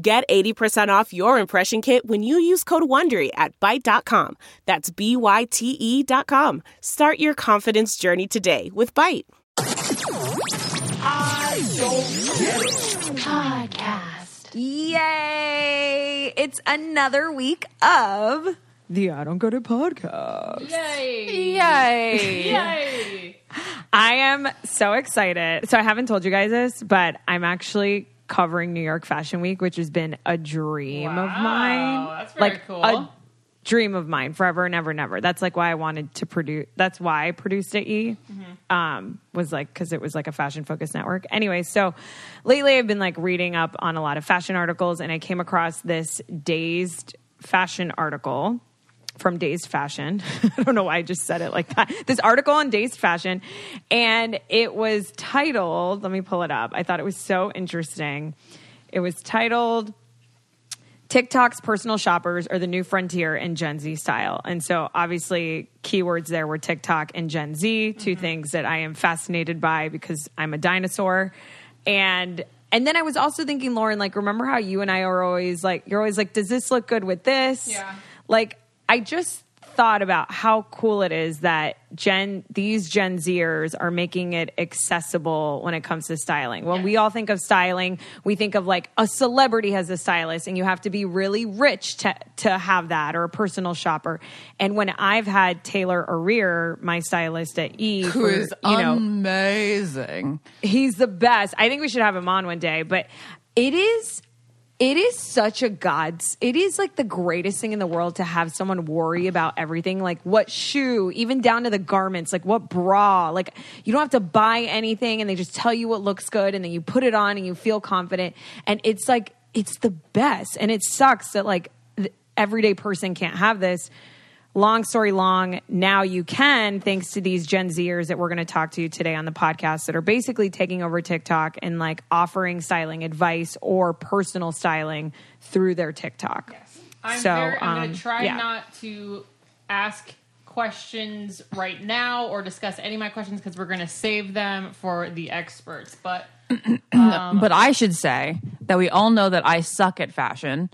Get 80% off your impression kit when you use code WONDERY at Byte.com. That's B-Y-T-E dot com. Start your confidence journey today with Byte. I don't get it. Podcast. Yay! It's another week of the I Don't Get It podcast. Yay! Yay! Yay! I am so excited. So I haven't told you guys this, but I'm actually covering New York Fashion Week, which has been a dream of mine. that's very like cool. a dream of mine forever and ever and ever. That's like why I wanted to produce. That's why I produced it. E Mm-hmm. um, was like because it was like a fashion focused network. Anyway, so lately I've been like reading up on a lot of fashion articles, and I came across this dazed fashion article from Dazed Fashion. I don't know why I just said it like that. This article on Dazed Fashion, and it was titled. Let me pull it up. I thought it was so interesting. It was titled TikTok's personal shoppers are the new frontier in Gen Z style. And so obviously keywords there were TikTok and Gen Z, 2 mm-hmm. things that I am fascinated by because I'm a dinosaur. And and then I was also thinking, Lauren, like remember how you and I are always like you're always like, does this look good with this? Yeah. Like I just thought about how cool it is that Gen these Gen Zers are making it accessible when it comes to styling. When we all think of styling, we think of like a celebrity has a stylist and you have to be really rich to to have that or a personal shopper. And when I've had Taylor Arir, my stylist at E, who for, is you know, amazing. He's the best. I think we should have him on one day. But it is it is such a god's it is like the greatest thing in the world to have someone worry about everything like what shoe even down to the garments like what bra like you don't have to buy anything and they just tell you what looks good and then you put it on and you feel confident. And it's like it's the best. And it sucks that like the everyday person can't have this long story long, now you can, thanks to these Gen Zers that we're going to talk to you today on the podcast that are basically taking over TikTok and like offering styling advice or personal styling through their TikTok. I'm, So, very, I'm um, going to try yeah. not to ask questions right now or discuss any of my questions because we're going to save them for the experts. But but I should say that we all know that I suck at fashion.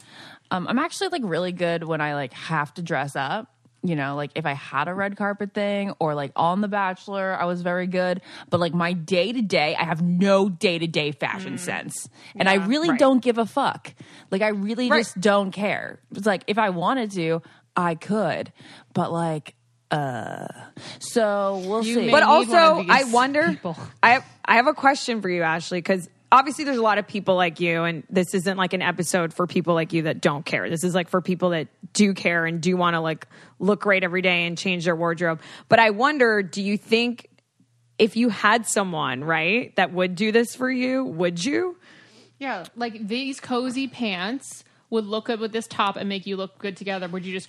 Um, I'm actually like really good when I like have to dress up. You know, like if I had a red carpet thing or like on The Bachelor, I was very good. But like my day to day, I have no day to day fashion sense. And I really right. don't give a fuck. Like I really Right. just don't care. It's like if I wanted to, I could. But like, uh, so we'll You see. But also, I wonder. people. I have, I have a question for you, Ashley, because obviously there's a lot of people like you, and this isn't like an episode for people like you that don't care. This is like for people that do care and do want to like look great every day and change their wardrobe. But I wonder, do you think if you had someone right that would do this for you, would you? yeah, like these cozy pants would look good with this top and make you look good together. Would you just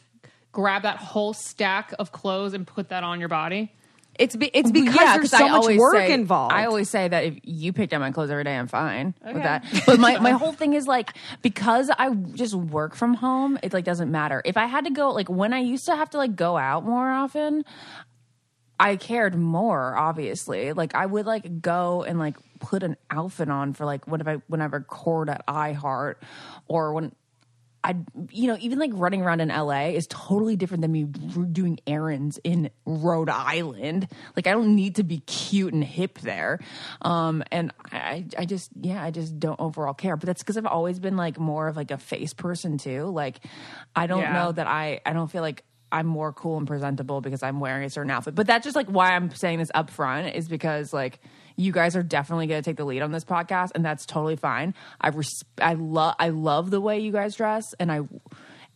grab that whole stack of clothes and put that on your body? It's be, it's because Yeah, there's so I much work say- involved. I always say that if you picked out my clothes every day, I'm fine with that. But my, my whole thing is like because I just work from home, it like doesn't matter. If I had to go like when I used to have to like go out more often, I cared more, obviously. Like I would like go and like put an outfit on for like whenever I whenever record at iHeart or when I, you know, even like running around in LA is totally different than me doing errands in Rhode Island. Like I don't need to be cute and hip there. Um, and I, I just, yeah, I just don't overall care. But that's because I've always been like more of like a face person too. Like I don't Yeah. know that I, I don't feel like I'm more cool and presentable because I'm wearing a certain outfit. But that's just like why I'm saying this up front is because like you guys are definitely going to take the lead on this podcast and that's totally fine. I res- I love I love the way you guys dress and I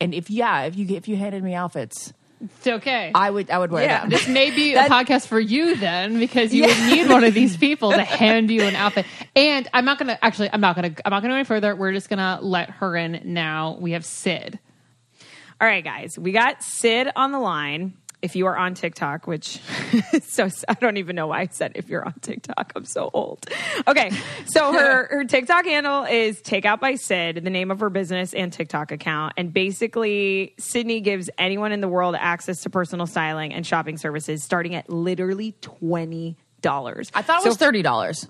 and if yeah, if you if you handed me outfits, It's okay. I would I would wear Yeah. them. this may be That- a podcast for you then, because you would need one of these people to hand you an outfit. And I'm not gonna actually. I'm not gonna. I'm not gonna go any further. We're just gonna let her in now. We have Syd. All right, guys, we got Syd on the line. If you are on TikTok, which so I don't even know why I said if you're on TikTok, I'm so old. Okay, so her her TikTok handle is Takeout by Syd, the name of her business and TikTok account, and basically Sydnee gives anyone in the world access to personal styling and shopping services starting at literally twenty dollars. I thought it was thirty dollars.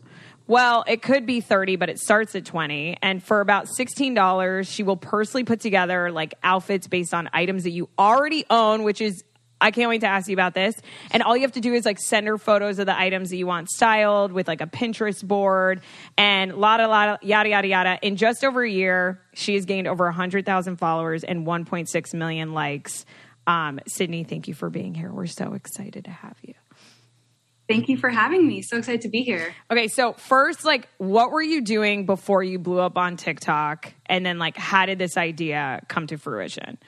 Well, it could be 30, but it starts at 20. And for about $16, she will personally put together like outfits based on items that you already own, which is I can't wait to ask you about this. And all you have to do is like send her photos of the items that you want styled with like a Pinterest board and la da la yada yada yada. In just over a year, she has gained over 100,000 followers and 1.6 million likes. Um, Sydnee, thank you for being here. We're so excited to have you. Thank you for having me. So excited to be here. Okay, so first, like, what were you doing before you blew up on TikTok? And then, like, how did this idea come to fruition?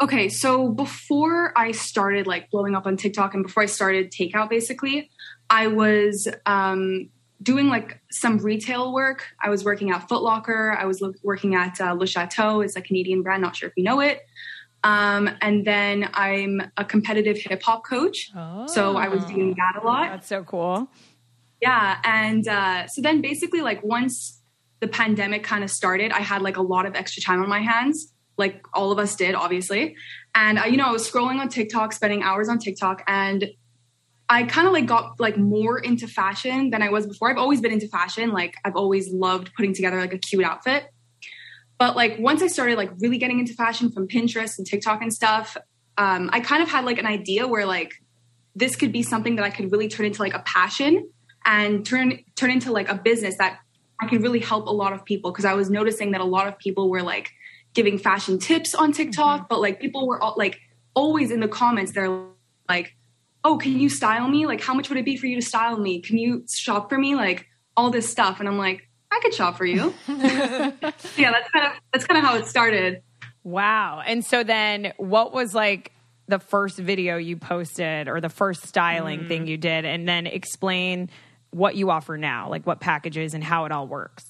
Okay, so before I started like blowing up on TikTok and before I started takeout, basically, I was um, doing like some retail work. I was working at Foot Locker. I was lo- working at uh, Le Chateau. It's a Canadian brand. Not sure if you know it. Um, and then I'm a competitive hip hop coach. So I was doing that a lot. That's so cool. Yeah, and uh, so then basically, like once the pandemic kind of started, I had like a lot of extra time on my hands, like all of us did, obviously. And I, you know, I was scrolling on TikTok, spending hours on TikTok, and I kind of like got like more into fashion than I was before. I've always been into fashion, like I've always loved putting together like a cute outfit. But like once I started like really getting into fashion from Pinterest and TikTok and stuff, um, I kind of had like an idea where like this could be something that I could really turn into like a passion and turn turn into like a business that I could really help a lot of people because I was noticing that a lot of people were like giving fashion tips on TikTok, mm-hmm. but like people were all, like always in the comments they're like, "Oh, can you style me? Like how much would it be for you to style me? Can you shop for me?" Like all this stuff and I'm like, "I could shop for you." yeah, that's kind of that's kind of how it started. Wow. And so then, what was like the first video you posted or the first styling thing mm. you did? And then explain what you offer now, like what packages and how it all works.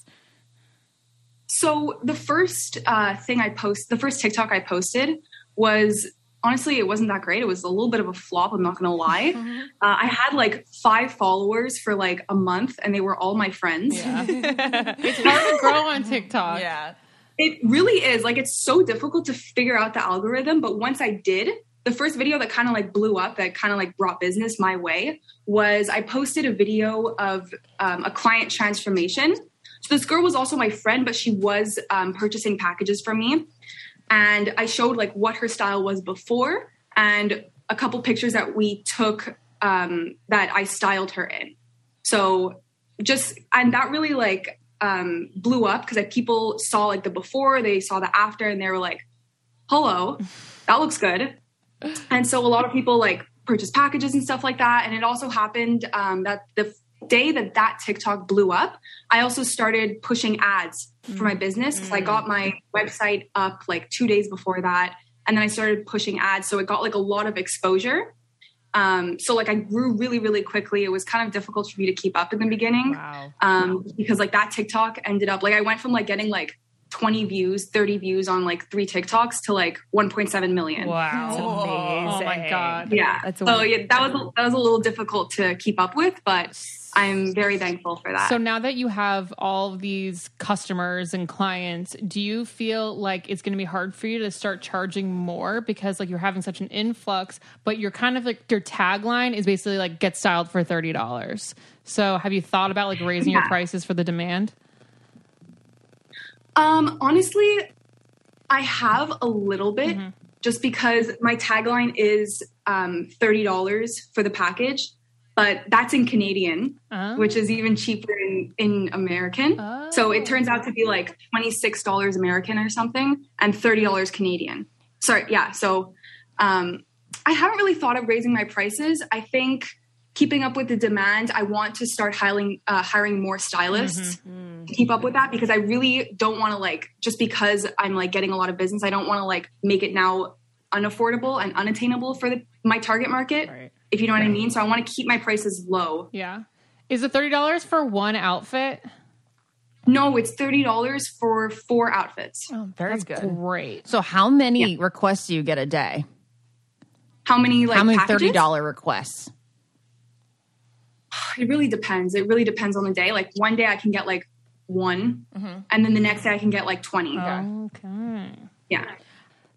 So the first uh, thing I post, the first TikTok I posted was honestly it wasn't that great. It was a little bit of a flop. I'm not gonna lie. Uh, I had like five followers for like a month, and they were all my friends. It's hard to grow on TikTok. Yeah. It really is like it's so difficult to figure out the algorithm. But once I did, the first video that kind of like blew up, that kind of like brought business my way, was I posted a video of um, a client transformation. So this girl was also my friend, but she was um, purchasing packages from me, and I showed like what her style was before and a couple pictures that we took um, that I styled her in. So just and that really like um, blew up because like people saw like the before, they saw the after, and they were like, "Hello, that looks good." And so a lot of people like purchase packages and stuff like that. And it also happened um, that the day that that TikTok blew up, I also started pushing ads for my business because I got my website up like two days before that, and then I started pushing ads, so it got like a lot of exposure. Um, so like I grew really, really quickly. It was kind of difficult for me to keep up in the beginning Wow. um, because like that TikTok ended up like I went from like getting like 20 views, 30 views on like three TikToks to like 1.7 million. Wow. Oh my God. Yeah. That's so yeah, that was that was a little difficult to keep up with, but I'm very thankful for that. So now that you have all these customers and clients, do you feel like it's going to be hard for you to start charging more because like you're having such an influx, but you're kind of like your tagline is basically like get styled for thirty dollars. So have you thought about like raising your prices for the demand? Um, honestly, I have a little bit just because my tagline is um, $30 for the package, but that's in Canadian, Oh. which is even cheaper in, in American. So it turns out to be like $26 American or something and $30 Canadian. Sorry, yeah. So um, I haven't really thought of raising my prices. I think keeping up with the demand, I want to start hiring uh, hiring more stylists to keep up with that because I really don't want to like just because I'm like getting a lot of business, I don't want to like make it now unaffordable and unattainable for the, my target market, Right. If you know what I mean. So I want to keep my prices low. Yeah. Is it thirty dollars for one outfit? No, it's thirty dollars for four outfits. Oh, very good. Great. So, how many requests do you get a day? How many like how many packages? thirty dollar requests? It really depends. It really depends on the day. Like one day I can get like one, Mm-hmm. and then the next day I can get like twenty. Okay. Yeah.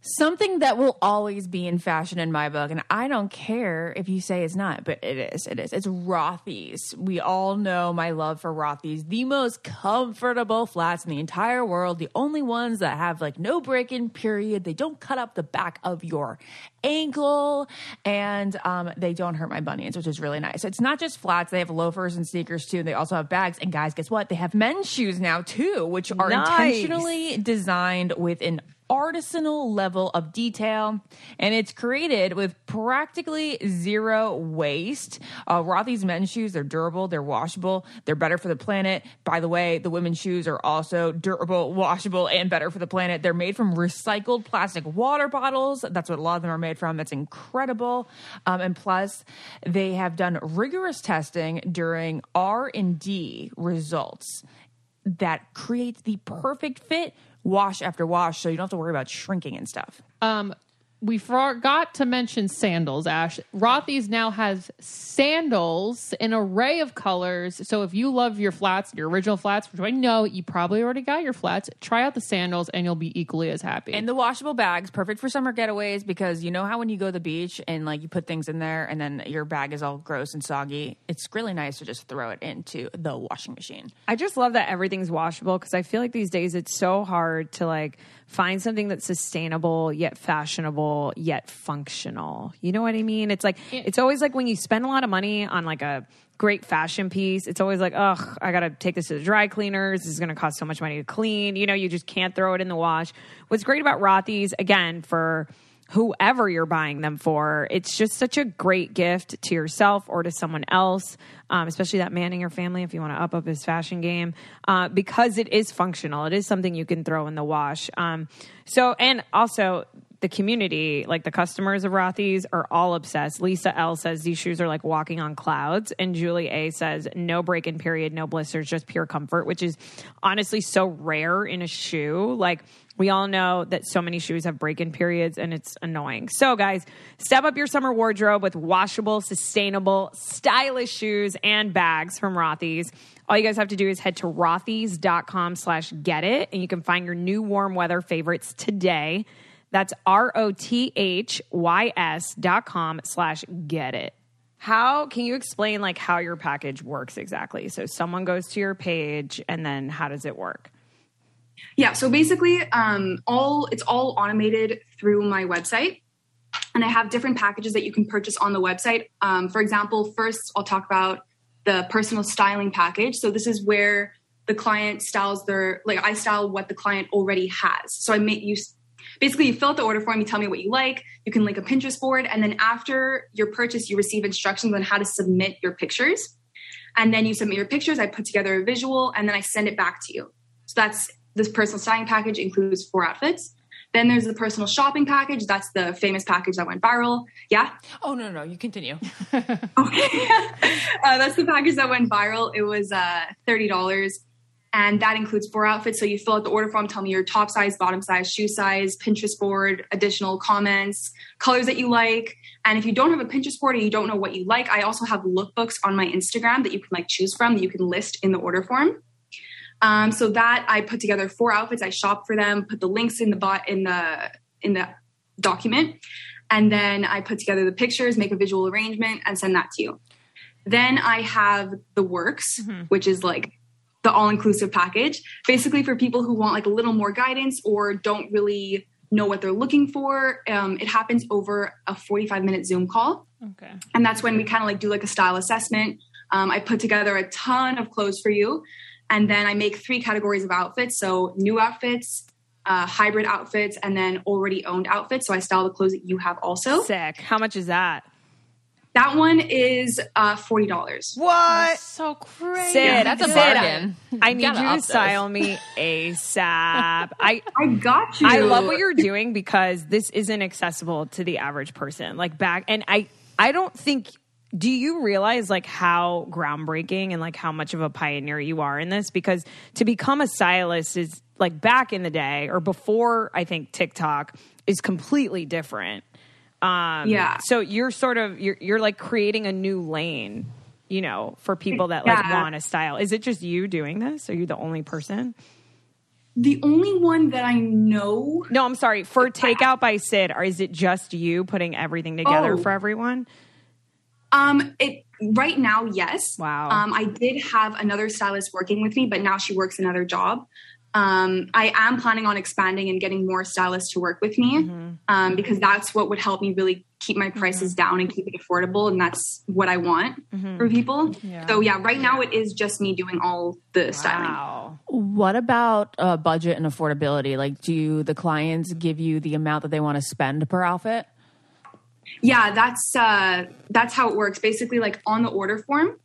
Something that will always be in fashion in my book, and I don't care if you say it's not, but it is. It is. It's Rothy's. We all know my love for Rothy's, the most comfortable flats in the entire world, the only ones that have like no break in period. They don't cut up the back of your ankle, and um, they don't hurt my bunions, which is really nice. It's not just flats; they have loafers and sneakers too. They also have bags. And guys, guess what? They have men's shoes now too, which are Nice. intentionally designed with an artisanal level of detail and it's created with practically zero waste. Uh, rothy's men's shoes they're durable they're washable they're better for the planet. By the way the women's shoes are also durable washable and better for the planet. They're made from recycled plastic water bottles. That's what a lot of them are made from. It's incredible. Um, and plus they have done rigorous testing during r&d results that creates the perfect fit wash after wash so you don't have to worry about shrinking and stuff. Um, we forgot to mention sandals, Ash. Rothy's now has sandals, an array of colors. So if you love your flats, your original flats, which I know you probably already got your flats, try out the sandals and you'll be equally as happy. And the washable bags, perfect for summer getaways because you know how when you go to the beach and like you put things in there and then your bag is all gross and soggy, it's really nice to just throw it into the washing machine. I just love that everything's washable because I feel like these days it's so hard to like find something that's sustainable yet fashionable yet functional. You know what I mean? It's like it's always like when you spend a lot of money on like a great fashion piece, it's always like, ugh, I gotta take this to the dry cleaners. This is gonna cost so much money to clean. You know, you just can't throw it in the wash. What's great about Rothy's, again, for whoever you're buying them for. It's just such a great gift to yourself or to someone else, um, especially that man in your family if you want to up up his fashion game, uh, because it is functional. It is something you can throw in the wash. Um, so, and also the community, like the customers of Rothy's, are all obsessed. Lisa L says these shoes are like walking on clouds, and Julie A says no break in period, no blisters, just pure comfort, which is honestly so rare in a shoe. Like we all know that so many shoes have break in periods and it's annoying. So, guys, step up your summer wardrobe with washable, sustainable, stylish shoes and bags from Rothy's. All you guys have to do is head to rothys.com slash get it and you can find your new warm weather favorites today. That's R O T H Y S dot com slash get it. How can you explain like how your package works exactly? So someone goes to your page and then how does it work? Yeah, so basically, um, all it's all automated through my website, and I have different packages that you can purchase on the website. Um, for example, first I'll talk about the personal styling package. So this is where the client styles their like I style what the client already has. So I make you basically you fill out the order form, you tell me what you like, you can link a Pinterest board, and then after your purchase, you receive instructions on how to submit your pictures. And then you submit your pictures, I put together a visual, and then I send it back to you. So that's this personal styling package includes four outfits. Then there's the personal shopping package. That's the famous package that went viral. Yeah. Oh, no, no, no. you continue. Okay. uh, that's the package that went viral. It was uh, $30. And that includes four outfits. So you fill out the order form, tell me your top size, bottom size, shoe size, Pinterest board, additional comments, colors that you like. And if you don't have a Pinterest board and you don't know what you like, I also have lookbooks on my Instagram that you can like choose from that you can list in the order form. Um, so that I put together four outfits. I shop for them, put the links in the bot in the in the document, and then I put together the pictures, make a visual arrangement, and send that to you. Then I have the works, which is like the all inclusive package, basically for people who want like a little more guidance or don't really know what they're looking for. Um, it happens over a 45 minute Zoom call. okay. And that's when we kind of like do like a style assessment. Um, I put together a ton of clothes for you. And then I make three categories of outfits. So new outfits, uh, hybrid outfits, and then already owned outfits. So I style the clothes that you have also. Sick. How much is that? That one is uh, forty dollars. What? So crazy. Syd, that's a Syd, bargain. I need gotta you to this. style me ASAP. I I got you. I love what you're doing because this isn't accessible to the average person. Like back and I I don't think do you realize like how groundbreaking and like how much of a pioneer you are in this because to become a stylist is like back in the day or before I think TikTok is completely different. Um Yeah. so you're sort of you're you're like creating a new lane, you know, for people that like Yeah. want to style. Is it just you doing this? Are you the only person? The only one that I know. No, I'm sorry. For Takeout by Syd, or is it just you putting everything together Oh. for everyone? Um, it right now, yes. Wow. Um, I did have another stylist working with me, but now she works another job. Um, I am planning on expanding and getting more stylists to work with me Mm-hmm. um, because that's what would help me really keep my prices down and keep it affordable, and that's what I want Mm-hmm. for people. So yeah, right now it is just me doing all the styling. Wow. What about uh, budget and affordability? Like, do the clients give you the amount that they want to spend per outfit? Yeah, that's uh, that's how it works. Basically, like on the order form,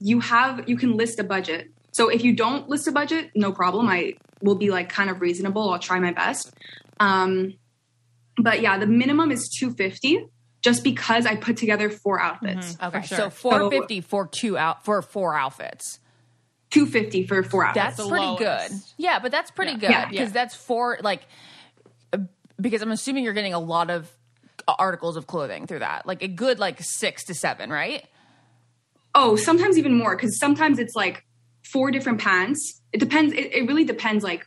you have you can list a budget. So if you don't list a budget, no problem. I will be like kind of reasonable. I'll try my best. Um, but yeah, the minimum is two fifty, just because I put together four outfits. Okay, sure. so four fifty for two out for four outfits. Two fifty for four outfits. That's the pretty lowest. good. Yeah, but that's pretty Yeah. good because Yeah. that's four like uh, because I'm assuming you're getting a lot of Uh, articles of clothing through that, like a good like six to seven, right? oh, sometimes even more because sometimes it's like four different pants. It depends. It, it really depends, like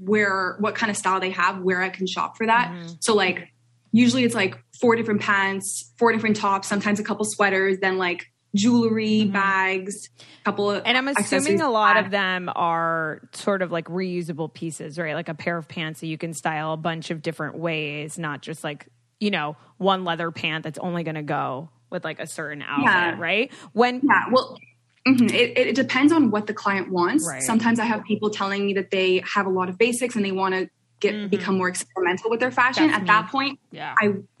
where what kind of style they have, where I can shop for that. Mm-hmm. So like usually it's like four different pants, four different tops, sometimes a couple sweaters, then like jewelry, mm-hmm. bags, couple of And I'm assuming a lot of them are sort of like reusable pieces, right? Like a pair of pants that you can style a bunch of different ways, not just like, you know, one leather pant that's only going to go with like a certain outfit, Yeah. right? When Yeah, well, mhm. it, it depends on what the client wants. Right. Sometimes I have people telling me that they have a lot of basics and they want to get become more experimental with their fashion. At that point, Yeah. I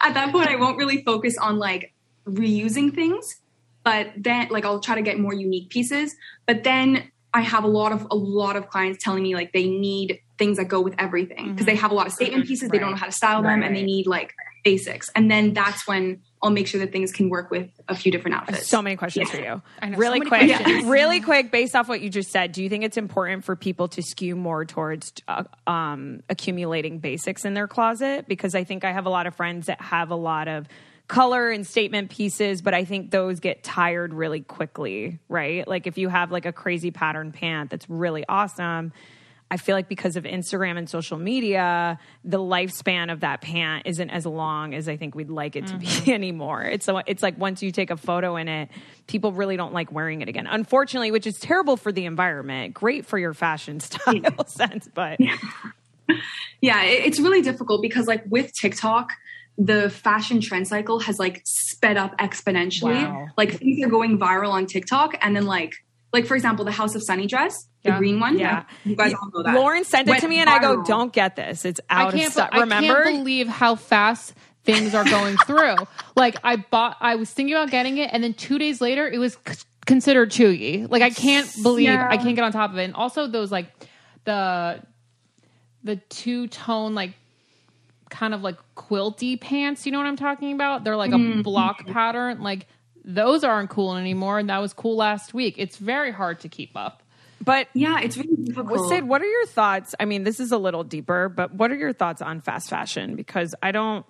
at that point I won't really focus on like reusing things, but then like I'll try to get more unique pieces. But then I have a lot of a lot of clients telling me like they need things that go with everything because they have a lot of statement pieces. They don't know how to style them, and they need like basics. And then that's when I'll make sure that things can work with a few different outfits. So many questions for you. I know, really so quick, questions. really quick. Based off what you just said, do you think it's important for people to skew more towards uh, um, accumulating basics in their closet? Because I think I have a lot of friends that have a lot of color and statement pieces, but I think those get tired really quickly, right? Like if you have like a crazy pattern pant that's really awesome. I feel like because of Instagram and social media, the lifespan of that pant isn't as long as I think we'd like it to be mm-hmm. anymore. It's so it's like once you take a photo in it, people really don't like wearing it again. Unfortunately, which is terrible for the environment. Great for your fashion style sense, but yeah it, it's really difficult because like with tiktok the fashion trend cycle has like sped up exponentially Wow. like things are going viral on tiktok and then like like for example the house of sunny dress the green one Yeah. you guys all know that Lauren sent it Went to me and I go, "Don't get this. It's out of can't. stock." be- Remember? I can't believe how fast things are going through. like I bought, I was thinking about getting it, and then two days later, it was c- considered cheugy. Like I can't believe Yeah. I can't get on top of it. And also those like the the two tone like kind of like quilty pants. You know what I'm talking about? They're like a mm-hmm. block pattern. Like those aren't cool anymore, and that was cool last week. It's very hard to keep up. but yeah it's really difficult Syd, what are your thoughts? I mean, this is a little deeper, but what are your thoughts on fast fashion? Because I don't,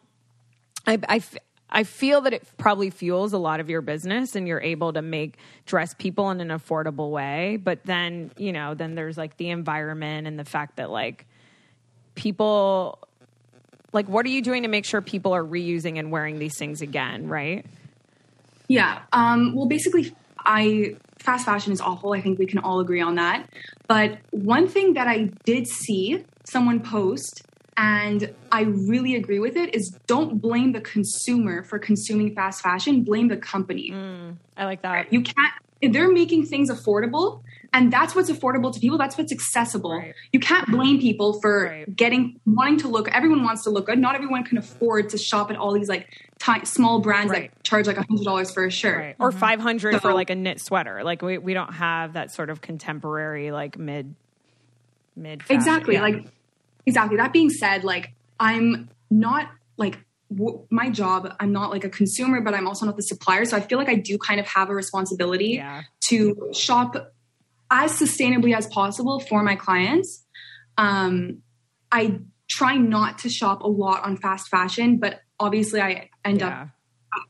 I, I feel that it probably fuels a lot of your business and you're able to make dress people in an affordable way. But then, you know, then there's like the environment and the fact that like people, like, what are you doing to make sure people are reusing and wearing these things again, right? Yeah. Um, well, basically, I fast fashion is awful. I think we can all agree on that. But one thing that I did see someone post, and I really agree with it, is don't blame the consumer for consuming fast fashion. Blame the company. I like that. You can't. They're making things affordable and that's what's affordable to people that's what's accessible Right. you can't blame people for Right. getting wanting to look everyone wants to look good not everyone can afford to shop at all these like ti small brands Right. that charge like a hundred dollars for a shirt Right. Or mm-hmm. 500 for like a knit sweater. Like we, we don't have that sort of contemporary like mid mid fashion. exactly Yeah. like exactly that being said like i'm not like w- my job i'm not like a consumer but i'm also not the supplier so i feel like i do kind of have a responsibility Yeah. to shop as sustainably as possible for my clients um i try not to shop a lot on fast fashion but obviously i end Yeah. up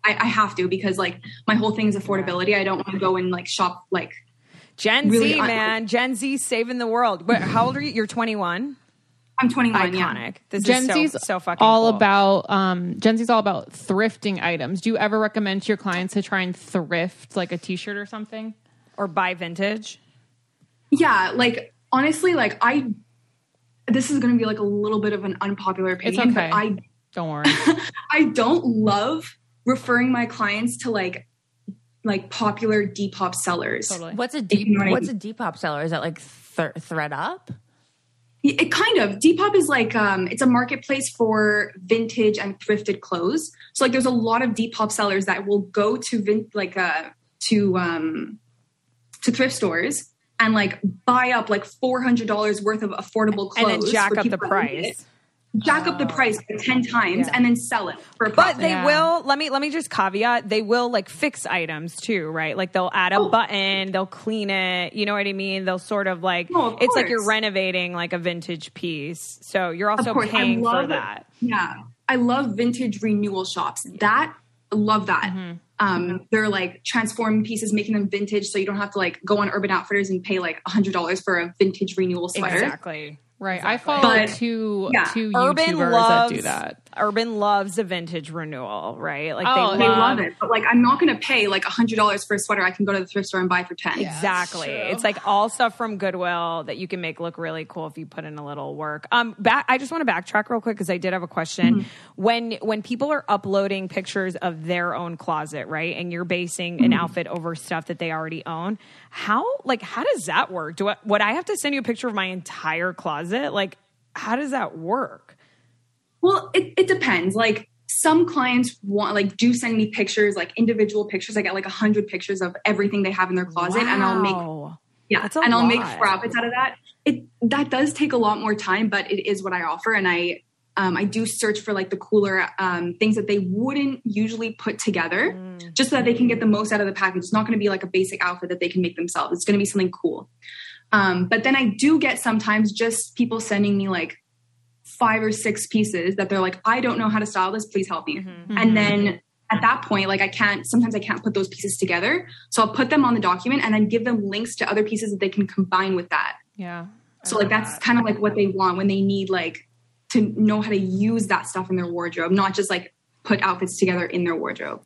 I, I have to because like my whole thing is affordability i don't want to go and like shop like Gen really Z, un- man. Gen Z saving the world. Wait, how old are you? You're 21. i'm 21 yeah Iconic. This Gen is Z's so, so fucking all cool. about um, Gen Z's all about thrifting items. Do you ever recommend to your clients to try and thrift like a T-shirt or something? or buy vintage. Yeah like honestly like i this is going to be like a little bit of an unpopular It's opinion okay. but i Don't worry. i don't love referring my clients to like like popular depop sellers totally. What's a You know what I What's a? Depop seller? Is that like th- ThredUp? it kind of depop is like um it's a marketplace for vintage and thrifted clothes so like there's a lot of depop sellers that will go to vin- like uh to um to thrift stores and like buy up like $400 worth of affordable clothes And then jack up the people that need it. price. jack up the price by 10 times Yeah. and then sell it for a But they Yeah. will let me let me just caveat they will like fix items too, right? Like they'll add a Oh. button, they'll clean it, you know what I mean? They'll sort of like Oh, of it's like you're renovating like a vintage piece. So you're also course, I paying for that. Yeah, I love vintage renewal shops. That love that. Mm-hmm. Um, they're like transforming pieces, making them vintage, so you don't have to like go on Urban Outfitters and pay like a hundred dollars for a vintage renewal sweater. Exactly. Right. I Exactly. follow But- two yeah. two Urban YouTubers loves that do that. Urban loves a vintage renewal, right? Like Oh, they, They love, love it, but like I'm not going to pay like a hundred dollars for a sweater. I can go to the thrift store and buy for ten. Exactly. It's like all stuff from Goodwill that you can make look really cool if you put in a little work. Um, back, I just want to backtrack real quick because I did have a question. When when people are uploading pictures of their own closet, right, and you're basing an outfit over stuff that they already own, how like how does that work? Do I, would I have to send you a picture of my entire closet? Like, how does that work? Well, it, it depends. Like some clients want like do send me pictures, like individual pictures. I get like a hundred pictures of everything they have in their closet, and I'll make yeah and i'll make lot. outfits out of that it that does take a lot more time but it is what i offer and i um, i do search for like the cooler um, things that they wouldn't usually put together Mm. just so that they can get the most out of the package it's not going to be like a basic outfit that they can make themselves it's going to be something cool um, but then i do get sometimes just people sending me like five or six pieces that they're like i don't know how to style this please help me Mm-hmm. and then at that point like i can't sometimes i can't put those pieces together so i'll put them on the document and then give them links to other pieces that they can combine with that Yeah. so like that's kind of like what they want when they need like to know how to use that stuff in their wardrobe not just like put outfits together in their wardrobe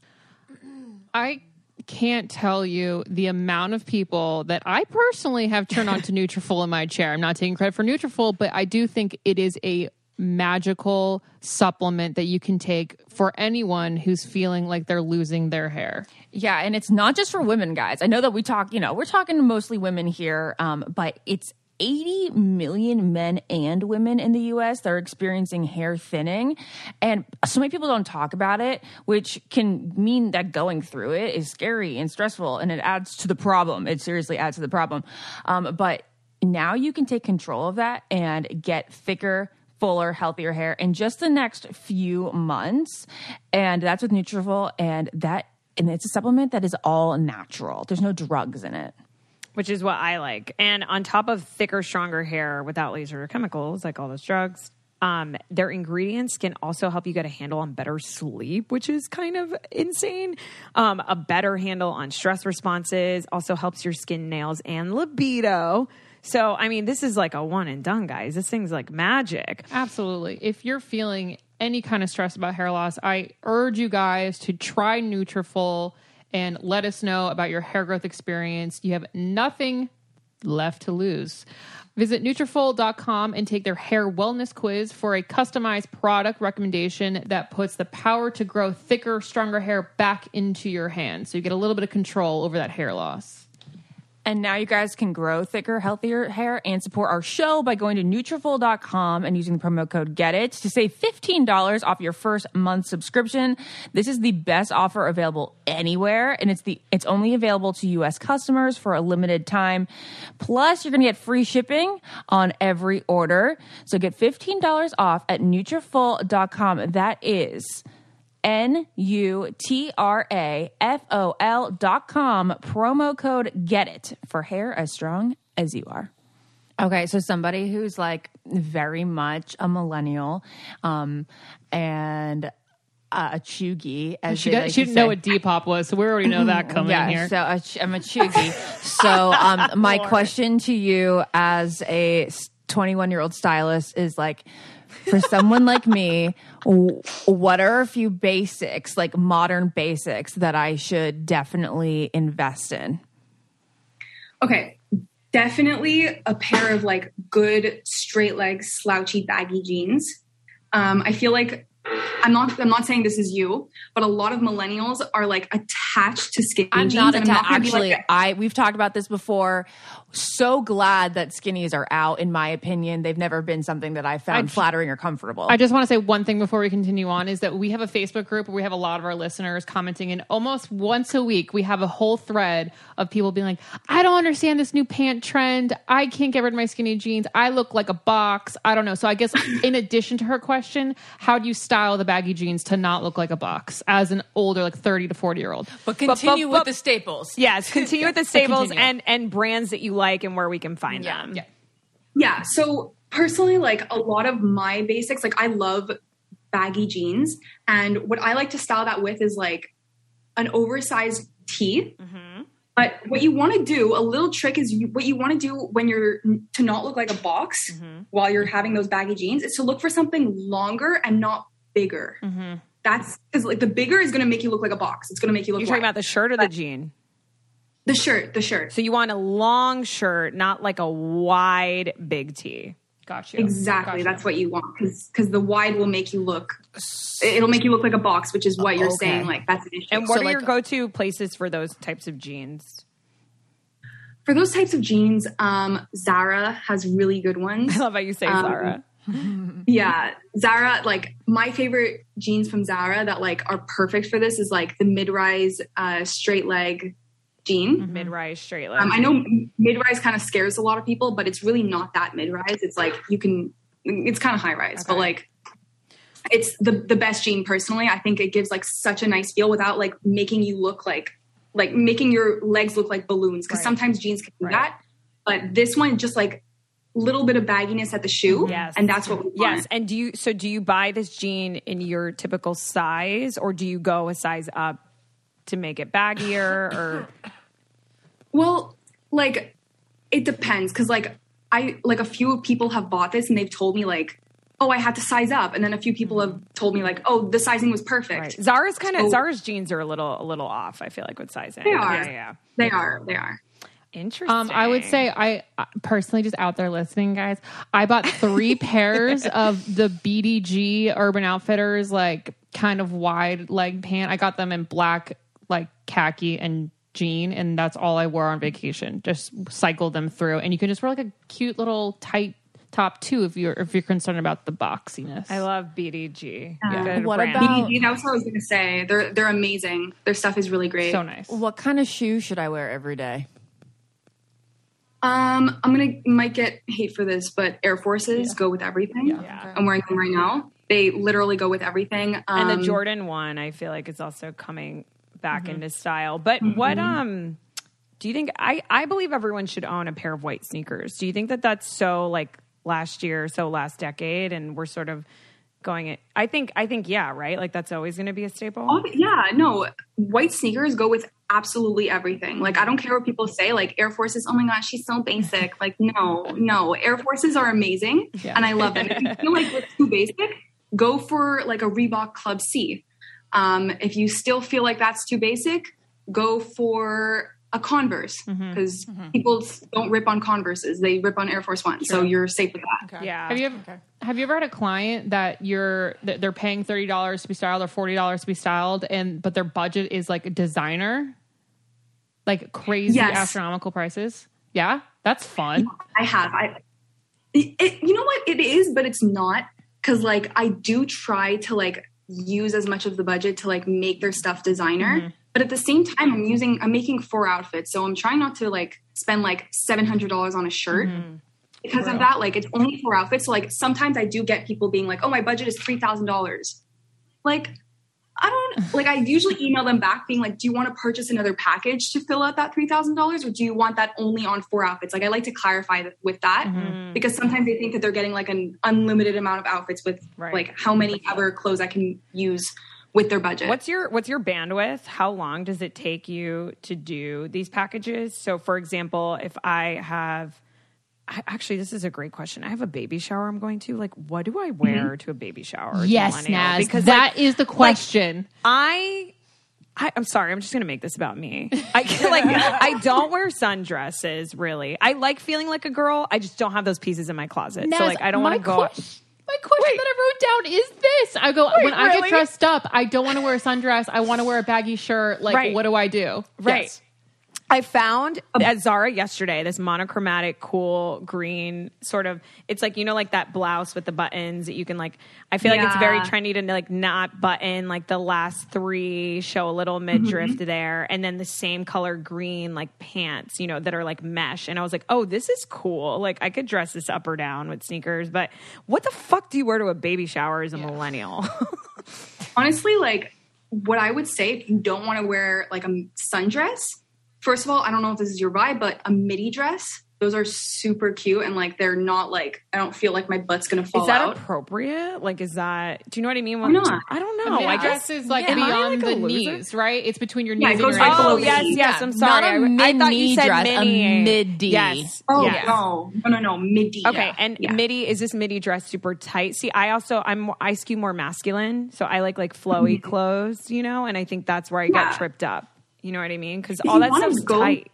I can't tell you the amount of people that I personally have turned on to Nutrafol in my chair. I'm not taking credit for Nutrafol, but I do think it is a magical supplement that you can take for anyone who's feeling like they're losing their hair. Yeah, and it's not just for women, guys. I know that we talk, you know, we're talking mostly women here, um, but it's 80 million men and women in the US that are experiencing hair thinning. And so many people don't talk about it, which can mean that going through it is scary and stressful and it adds to the problem. It seriously adds to the problem. Um, but now you can take control of that and get thicker, fuller, healthier hair in just the next few months. And that's with Nutrafol. And that, and it's a supplement that is all natural. There's no drugs in it. which is what I like. And on top of thicker, stronger hair without laser or chemicals, like all those drugs, um, their ingredients can also help you get a handle on better sleep, which is kind of insane. Um, a better handle on stress responses also helps your skin, nails, and libido. So, I mean, this is like a one and done, guys. This thing's like magic. Absolutely. If you're feeling any kind of stress about hair loss, I urge you guys to try Nutrafol and let us know about your hair growth experience. You have nothing left to lose. Visit Nutrafol.com and take their hair wellness quiz for a customized product recommendation that puts the power to grow thicker, stronger hair back into your hands. So you get a little bit of control over that hair loss. And now you guys can grow thicker, healthier hair and support our show by going to Nutrafol.com and using the promo code GET IT to save $15 off your first month subscription. This is the best offer available anywhere and it's the it's only available to US customers for a limited time. Plus, you're going to get free shipping on every order. So get $15 off at Nutrafol.com. That is N U T R A F O L dot com, promo code GET IT for hair as strong as you are. Okay, so somebody who's like very much a millennial um, and uh, a cheugy, as She, they got, like she to didn't know say. what Depop was, so we already know that coming yeah, here. so a ch- I'm a cheugy. so um, my question to you as a 21 year old stylist is like, for someone like me, what are a few basics, like modern basics, that I should definitely invest in? Okay, definitely a pair of like good straight leg slouchy baggy jeans. Um, I feel like I'm not I'm not saying this is you, but a lot of millennials are like attached to skinny I'm jeans. not and attached. gonna be Actually, like, I we've talked about this before. So glad that skinnies are out. In my opinion, they've never been something that I found flattering or comfortable. I just want to say one thing before we continue on is that we have a Facebook group where we have a lot of our listeners commenting, and almost once a week we have a whole thread of people being like, "I don't understand this new pant trend. I can't get rid of my skinny jeans. I look like a box. I don't know." So I guess in addition to her question, how do you style the baggy jeans to not look like a box as an older, like thirty to forty year old? but continue with the staples. Yes, continue with the staples and and brands that you like and where we can find them. Yeah. Yeah. So personally, like a lot of my basics, like I love baggy jeans. And what I like to style that with is like an oversized tee. Mm-hmm. But what you want to do, a little trick is you, what you want to do when you're to not look like a box mm-hmm. while you're having those baggy jeans is to look for something longer and not bigger. Mm-hmm. That's because like the bigger is going to make you look like a box. It's going to make you look You're talking about the shirt or the jean? The shirt, the shirt. So you want a long shirt, not like a wide big tee. Got you. Exactly. Gotcha. That's what you want because the wide will make you look. It'll make you look like a box, which is what you're Okay. saying. Like that's an issue. And what So, are your go-to places for those types of jeans? For those types of jeans, um, Zara has really good ones. I love how you say Um, Zara. yeah, Zara. Like my favorite jeans from Zara that like are perfect for this is like the mid-rise uh, straight leg jean. Mid-rise straight leg. Um, I know mid-rise kind of scares a lot of people, but it's really not that mid-rise. It's like you can. It's kind of high-rise, but like it's the the best jean personally. I think it gives like such a nice feel without like making you look like like making your legs look like balloons because Right. sometimes jeans can do Right. that. But this one just like little bit of bagginess at the shoe, Yes. and that's what we want. Yes, and do you so do you buy this jean in your typical size or do you go a size up to make it baggier or Well, like it depends because like I like a few people have bought this and they've told me like, oh, I had to size up, and then a few people have told me like, oh, the sizing was perfect. right. Zara's kind of So- Zara's jeans are a little a little off, I feel like with sizing. They are. Yeah, yeah. They are. They are. Interesting. Um, I would say I I- personally just out there listening, guys. I bought three pairs of the BDG Urban Outfitters like kind of wide leg pant. I got them in black, like khaki and jean, and that's all I wore on vacation. Just cycled them through, and you can just wear like a cute little tight top too if you're if you're concerned about the boxiness. I love BDG. Yeah. Good What brand. about- BDG, that was what I was gonna say. They're they're amazing. Their stuff is really great. so nice. What kind of shoe should I wear every day? Um, I'm gonna might get hate for this, but Air Forces go with everything. Yeah. I'm wearing them right now. They literally go with everything. Um, and the Jordan one, I feel like is also coming back into style. But what um do you think? I I believe everyone should own a pair of white sneakers. Do you think that that's so like last year, so last decade, and we're sort of going it? I think I think yeah, right. Like that's always going to be a staple. Oh, yeah, no. White sneakers go with absolutely everything. Like I don't care what people say. Like Air Forces, oh my gosh, she's so basic. Like no, no. Air Forces are amazing, and I love them. If you feel like it's too basic, go for like a Reebok Club C. Um, if you still feel like that's too basic, go for a Converse because people don't rip on Converses; they rip on Air Force One. So you're safe with that. Yeah. Have you ever have you ever had a client that you're that they're paying thirty dollars to be styled or forty dollars to be styled, and but their budget is like a designer? like crazy Yes. astronomical prices? Yeah, that's fun. I have. I, it, it- you know what it is, but it's not because like I do try to like use as much of the budget to like make their stuff designer. Mm-hmm. But at the same time, I'm using I'm making four outfits, so I'm trying not to like spend like seven hundred dollars on a shirt. Mm-hmm. Because of that, like it's only four outfits. So like sometimes I do get people being like, "Oh, my budget is three thousand dollars." Like I don't like. I usually email them back being like, "Do you want to purchase another package to fill out that three thousand dollars, or do you want that only on four outfits?" Like I like to clarify th- with that Mm-hmm. because sometimes they think that they're getting like an unlimited amount of outfits with Right. like how many other clothes I can use with their budget. What's your what's your bandwidth? How long does it take you to do these packages? So, for example, if I have I, actually, this is a great question. I have a baby shower I'm going to. Like, what do I mm-hmm. wear to a baby shower? Yes. Naz. Because that like, is the question. I, I I'm sorry. I'm just going to make this about me. I like I don't wear sundresses really. I like feeling like a girl. I just don't have those pieces in my closet. so like I don't want to go. ques- my question that I wrote down is this: I go when I really? get dressed up, I don't want to wear a sundress. I want to wear a baggy shirt. Like, Right. what do I do? Right. Yes. I found at Zara yesterday this monochromatic, cool green sort of. It's like you know, like that blouse with the buttons that you can like. I feel like it's very trendy to like not button like the last three, show a little mm-hmm, midriff mm-hmm. there, and then the same color green like pants, you know, that are like mesh. And I was like, oh, this is cool. Like I could dress this up or down with sneakers, but what the fuck do you wear to a baby shower as a millennial? honestly like what i would say if you don't want to wear like a sundress first of all i don't know if this is your vibe but a midi dress those are super cute and like they're not like i don't feel like my butt's gonna fall is that out appropriate? Like, is that? Do you know what I mean? Why not? I don't No, know. I I guess guess is like Am I, beyond like, the knees, right? It's between your knees Yeah, it and goes your right below Oh the yes, knee. yes. I'm sorry. Not a I- I thought you said dress, a midi. Yes. oh yes. no no no no midi Okay, yeah. and Yeah. midi is this midi dress super tight? See, I also I'm I skew more masculine, so I like like flowy clothes, you know, and I think that's where I Mm-hmm. Yeah. get tripped up. You know what I mean? Because all that stuff's go- tight.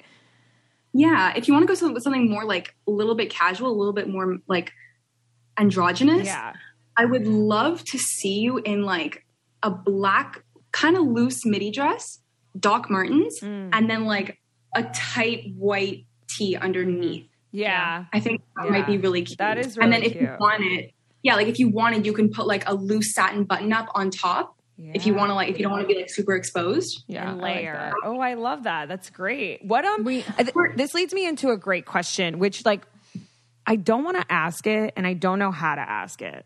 yeah if you want to go some- with something more like a little bit casual a little bit more like androgynous Yeah. I would love to see you in like a black, kind of loose midi dress, Doc Martens, Mm. and then like a tight white tee underneath. Yeah. I think that Yeah. might be really cute. That is and then really if you want it, yeah, like if you wanted, you can put like a loose satin button up on top. If you want to, like, if you don't want to be like super exposed. Yeah, and I like layer. oh, I love that. That's great. What um We- th- this leads me into a great question, which like I don't want to ask it and I don't know how to ask it.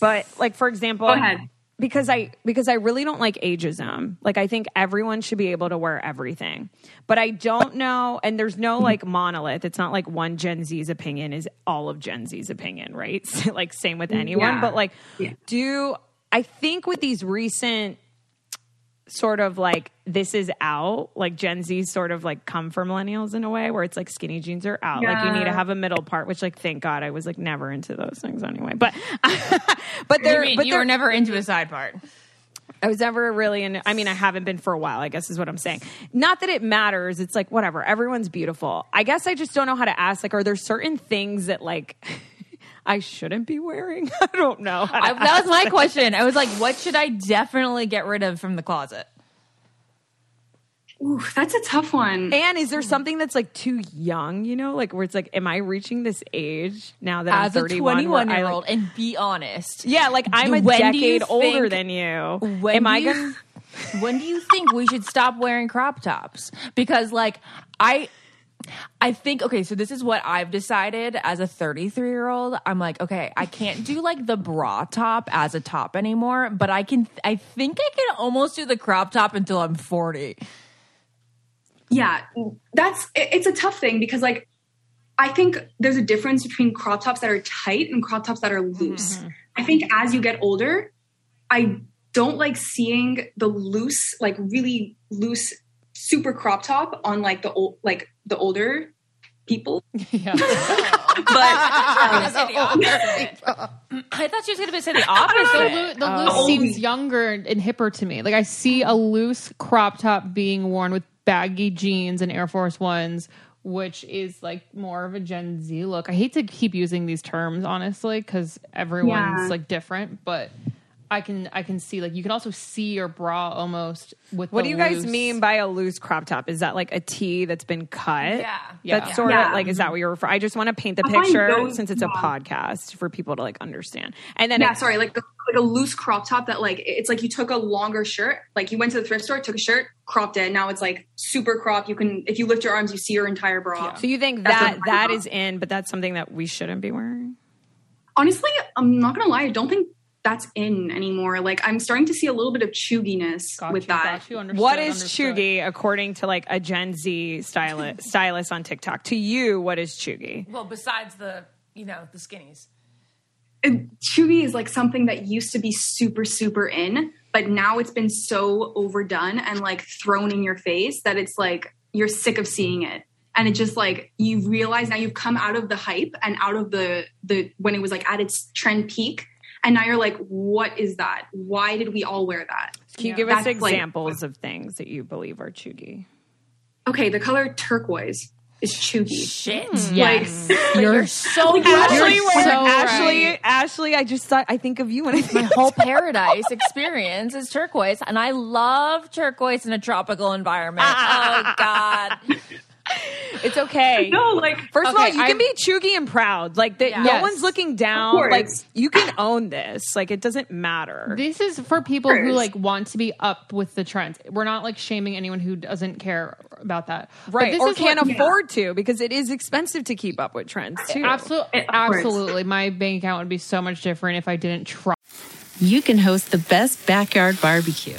But like for example, Go ahead. because I because I really don't like ageism. Like I think everyone should be able to wear everything. But I don't know and there's no like monolith. It's not like one Gen Z's opinion is all of Gen Z's opinion, right? like same with anyone, Yeah. but like Yeah. do I think with these recent sort of like this is out like gen z sort of like come for millennials in a way where it's like skinny jeans are out. Like you need to have a middle part which like thank god i was like never into those things anyway. But but You, they're mean but you they're, were never into a side part. i was never really in i mean i haven't been for a while i guess is what i'm saying. Not that it matters it's like whatever everyone's beautiful. I guess i just don't know how to ask like are there certain things that like i shouldn't be wearing i don't know I, that was my question. I was like, what should I definitely get rid of from the closet? Ooh, that's a tough one. And is there something that's like too young, you know, like where it's like, am I reaching this age now that I'm As a 21 I, year like- old, and be honest. yeah, like I'm a When do you decade older than you. When am do I gonna? when do you think we should stop wearing crop tops? Because like I I think okay, so this is what I've decided as a 33 year old. I'm like, okay, I can't do like the bra top as a top anymore, but I can I think I can almost do the crop top until I'm 40. yeah that's it's a tough thing because like i think there's a difference between crop tops that are tight and crop tops that are loose mm-hmm. i think as you get older i don't like seeing the loose like really loose super crop top on like the old like the older people Yeah. but um, I thought she was going to say the the, opposite. loo- the loose Oh. seems younger and hipper to me. Like I see a loose crop top being worn with baggy jeans and Air Force Ones, which is like more of a Gen Z look. I hate to keep using these terms honestly because everyone's Yeah. like different, but I can I can see like you can also see your bra almost with. What the do you guys loose- mean by a loose crop top? Is that like a tee that's been cut? Yeah. Yeah. That's sort Yeah. of like, is that what you're referring? I just want to paint the I picture those- since it's a yeah. podcast for people to like understand. And then yeah, it- sorry, like like a loose crop top that like it's like you took a longer shirt, like you went to the thrift store, took a shirt, cropped it. Now it's like super crop. You can if you lift your arms, you see your entire bra. so you think That's that what- that is in, but that's something that we shouldn't be wearing? Honestly, I'm not gonna lie, I don't think that's in anymore. Like I'm starting to see a little bit of cheuginess Got with you, that. you, What is understood. cheugy according to like a Gen Z stylist stylist on TikTok? To you, what is cheugy? Well, besides the you know the skinnies. And cheugy is like something that used to be super super in, but now it's been so overdone and like thrown in your face that it's like you're sick of seeing it. And it just like you realize now you've come out of the hype and out of the the when it was like at its trend peak and now you're like what is that? Why did we all wear that? Can you Yeah. give us That's, like- examples of things that you believe are cheugy? Okay, the color turquoise is cheugy. Shit. Hmm. Yes, Like- you're so Ashley, You're so Ashley, right. Ashley, I just thought I think of you when I think My think whole paradise experience is turquoise, and I love turquoise in a tropical environment. oh God! It's okay. No, like First of all, you I'm- can be cheugy and proud. Like that, no Yes. one's looking down. Like you can own this. Like it doesn't matter. This is for people who like want to be up with the trends. We're not like shaming anyone who doesn't care about that, But right. this Or is can't what- afford to because it is expensive to keep up with trends too. Absolutely, absolutely. My bank account would be so much different if I didn't try. you can host the best backyard barbecue.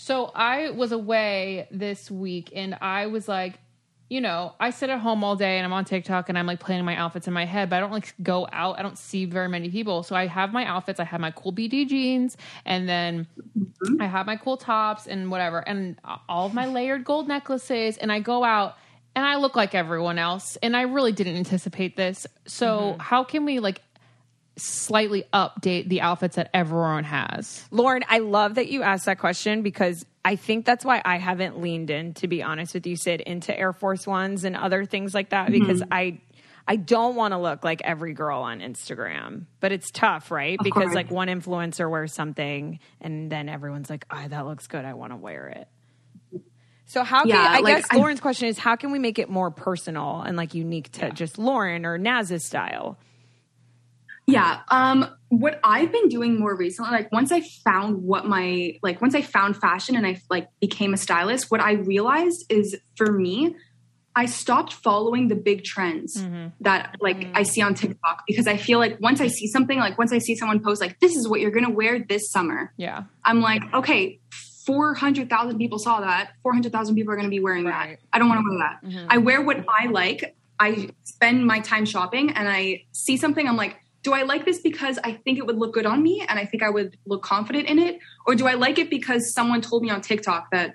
so I was away this week and I was like, you know, I sit at home all day and I'm on TikTok and I'm like planning my outfits in my head, but I don't like go out. I don't see very many people. So I have my outfits. I have my cool BD jeans and then mm-hmm. I have my cool tops and whatever and all of my layered gold necklaces and I go out and I look like everyone else and I really didn't anticipate this. So mm-hmm. how can we like slightly update the outfits that everyone has? Lauren, I love that you asked that question because I think that's why I haven't leaned in, to be honest with you, Syd, into Air Force Ones and other things like that mm-hmm. because I I don't want to look like every girl on Instagram. But it's tough, right? because course. like one influencer wears something and then everyone's like, oh, that looks good. I want to wear it. So how can Yeah, I like, guess I- Lauren's question is how can we make it more personal and like unique to just Lauren or Naz's style? Yeah. Um, what I've been doing more recently, like once I found what my like once I found fashion and I like became a stylist, what I realized is for me, I stopped following the big trends that like I see on TikTok because I feel like once I see something, like once I see someone post like this is what you're gonna wear this summer, Yeah. I'm like, okay, 400,000 people saw that. 400,000 people are to be wearing Right. that. I don't want to wear that. I wear what I like. I spend my time shopping and I see something. I'm like, do I like this because I think it would look good on me and I think I would look confident in it? Or do I like it because someone told me on TikTok that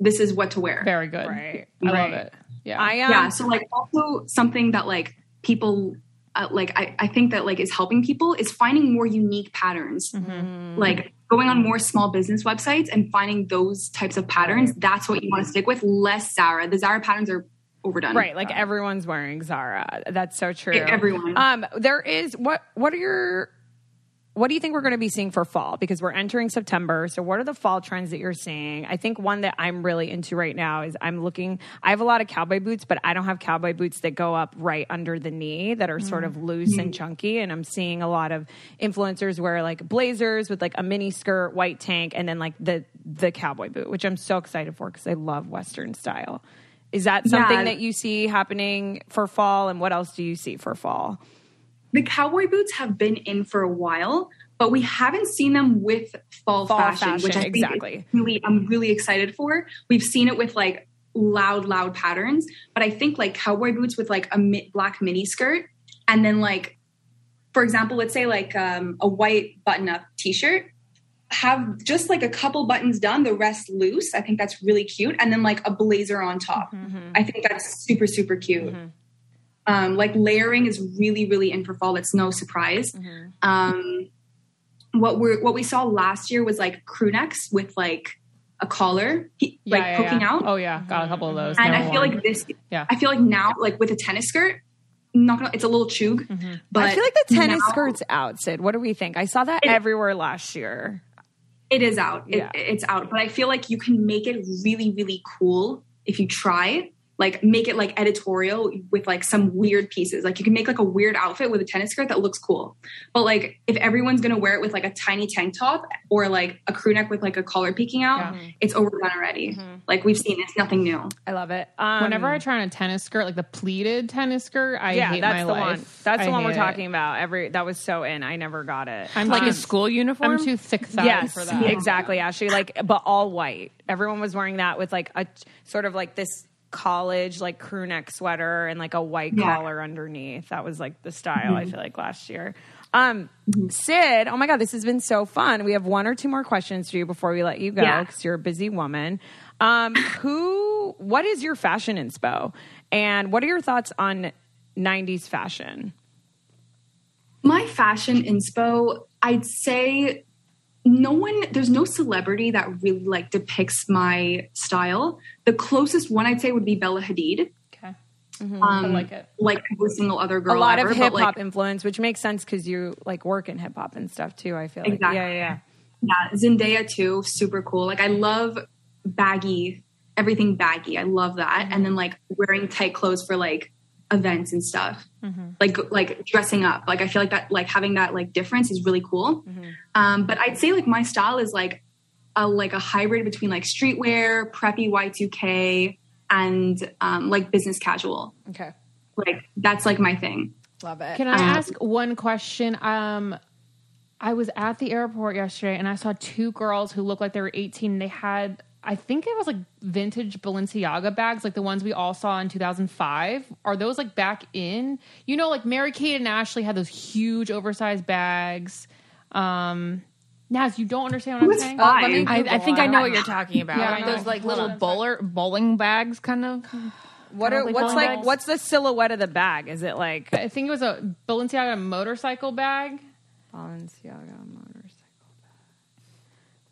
this is what to wear? Very good. Right. I love it. Yeah. I um, yeah. So, like, also something that like people uh, like I, I think that like is helping people is finding more unique patterns Mm-hmm. like going on more small business websites and finding those types of patterns that's what you want to stick with less zara the zara patterns are overdone Right, like uh-huh. everyone's wearing Zara. That's so true. everyone. Um, there is what? What are your? What do you think we're going to be seeing for fall? Because we're entering September. So, what are the fall trends that you're seeing? I think one that I'm really into right now is I'm looking. I have a lot of cowboy boots, but I don't have cowboy boots that go up right under the knee that are sort of mm-hmm. loose and mm-hmm. chunky. And I'm seeing a lot of influencers wear like blazers with like a mini skirt, white tank, and then like the the cowboy boot, which I'm so excited for because I love Western style. Is that something Yeah. that you see happening for fall? And what else do you see for fall? the cowboy boots have been in for a while but we haven't seen them with fall, Fall fashion, fashion, which I think exactly. really, I'm really excited for. We've seen it with like loud, loud patterns, but I think like cowboy boots with like a mi- black mini skirt, and then like, for example, let's say like um, a white button-up T-shirt, have just like a couple buttons done, the rest loose. I think that's really cute, and then like a blazer on top. I think that's super, super cute. Um, like layering is really, really in for fall. It's no surprise. Um, what we what we saw last year was like crew necks with like a collar, he- Yeah, like yeah, poking yeah. out. Oh yeah, got a couple of those. and Never I feel worn. like this. Yeah. I feel like now, like with a tennis skirt, not gonna. It's a little chug, but I feel like the tennis now skirt's out, Syd. What do we think? I saw that It- everywhere last year. It is out. It- Yeah. it's out. But I feel like you can make it really, really cool if you try. Like make it like editorial with like some weird pieces. Like you can make like a weird outfit with a tennis skirt that looks cool. But like if everyone's gonna wear it with like a tiny tank top or like a crew neck with like a collar peeking out, Yeah. Mm-hmm. it's overdone already. Mm-hmm. Like we've seen, it's nothing new. I love it. Um, Whenever I try on a tennis skirt, like the pleated tennis skirt, I yeah, hate that's my the life. one. That's the one we're hate it. talking about. Every that was so in. I never got it. I'm like too, a um, school uniform. I'm too thick thighs yes, for that. exactly, Ashley. Like, but all white. Everyone was wearing that with like a sort of like this college like crew neck sweater and like a white Yeah. collar underneath. That was like the style. I feel like last year. Um, Syd, oh my god, this has been so fun. We have one or two more questions for you before we let you go Yeah. because you're a busy woman. Um, who? What is your fashion inspo, and what are your thoughts on '90s fashion? My fashion inspo, I'd say no one there's no celebrity that really like depicts my style. The closest one I'd say would be Bella Hadid. Okay. Um, I like it. Like every single other girl. a lot ever, of hip hop like, influence, which makes sense because you like work in hip hop and stuff too. I feel like, Exactly. yeah, yeah, yeah, Zendaya too, super cool. Like I love baggy, everything baggy. I love that. And then like wearing tight clothes for like events and stuff. Like like dressing up. Like I feel like that like having that like difference is really cool. Um, but I'd say like my style is like a like a hybrid between like streetwear, preppy Y2K, and um, like business casual. Okay, Like that's like my thing. love it. Can I Um, ask one question? Um, I was at the airport yesterday and I saw two girls who looked like they were 18. They had, I think it was like vintage Balenciaga bags, like the ones we all saw in 2005. Are those like back in? You know, like Mary Kate and Ashley had those huge oversized bags. Um, Naz, you don't understand what I'm saying? five? Let me I, I think I it. know what you're talking about. Yeah, I know. Those like little on. bowler bowling bags, kind of. What are, what's like bags. what's the silhouette of the bag? Is it like I think it was a Balenciaga motorcycle bag. Balenciaga motorcycle bag? What,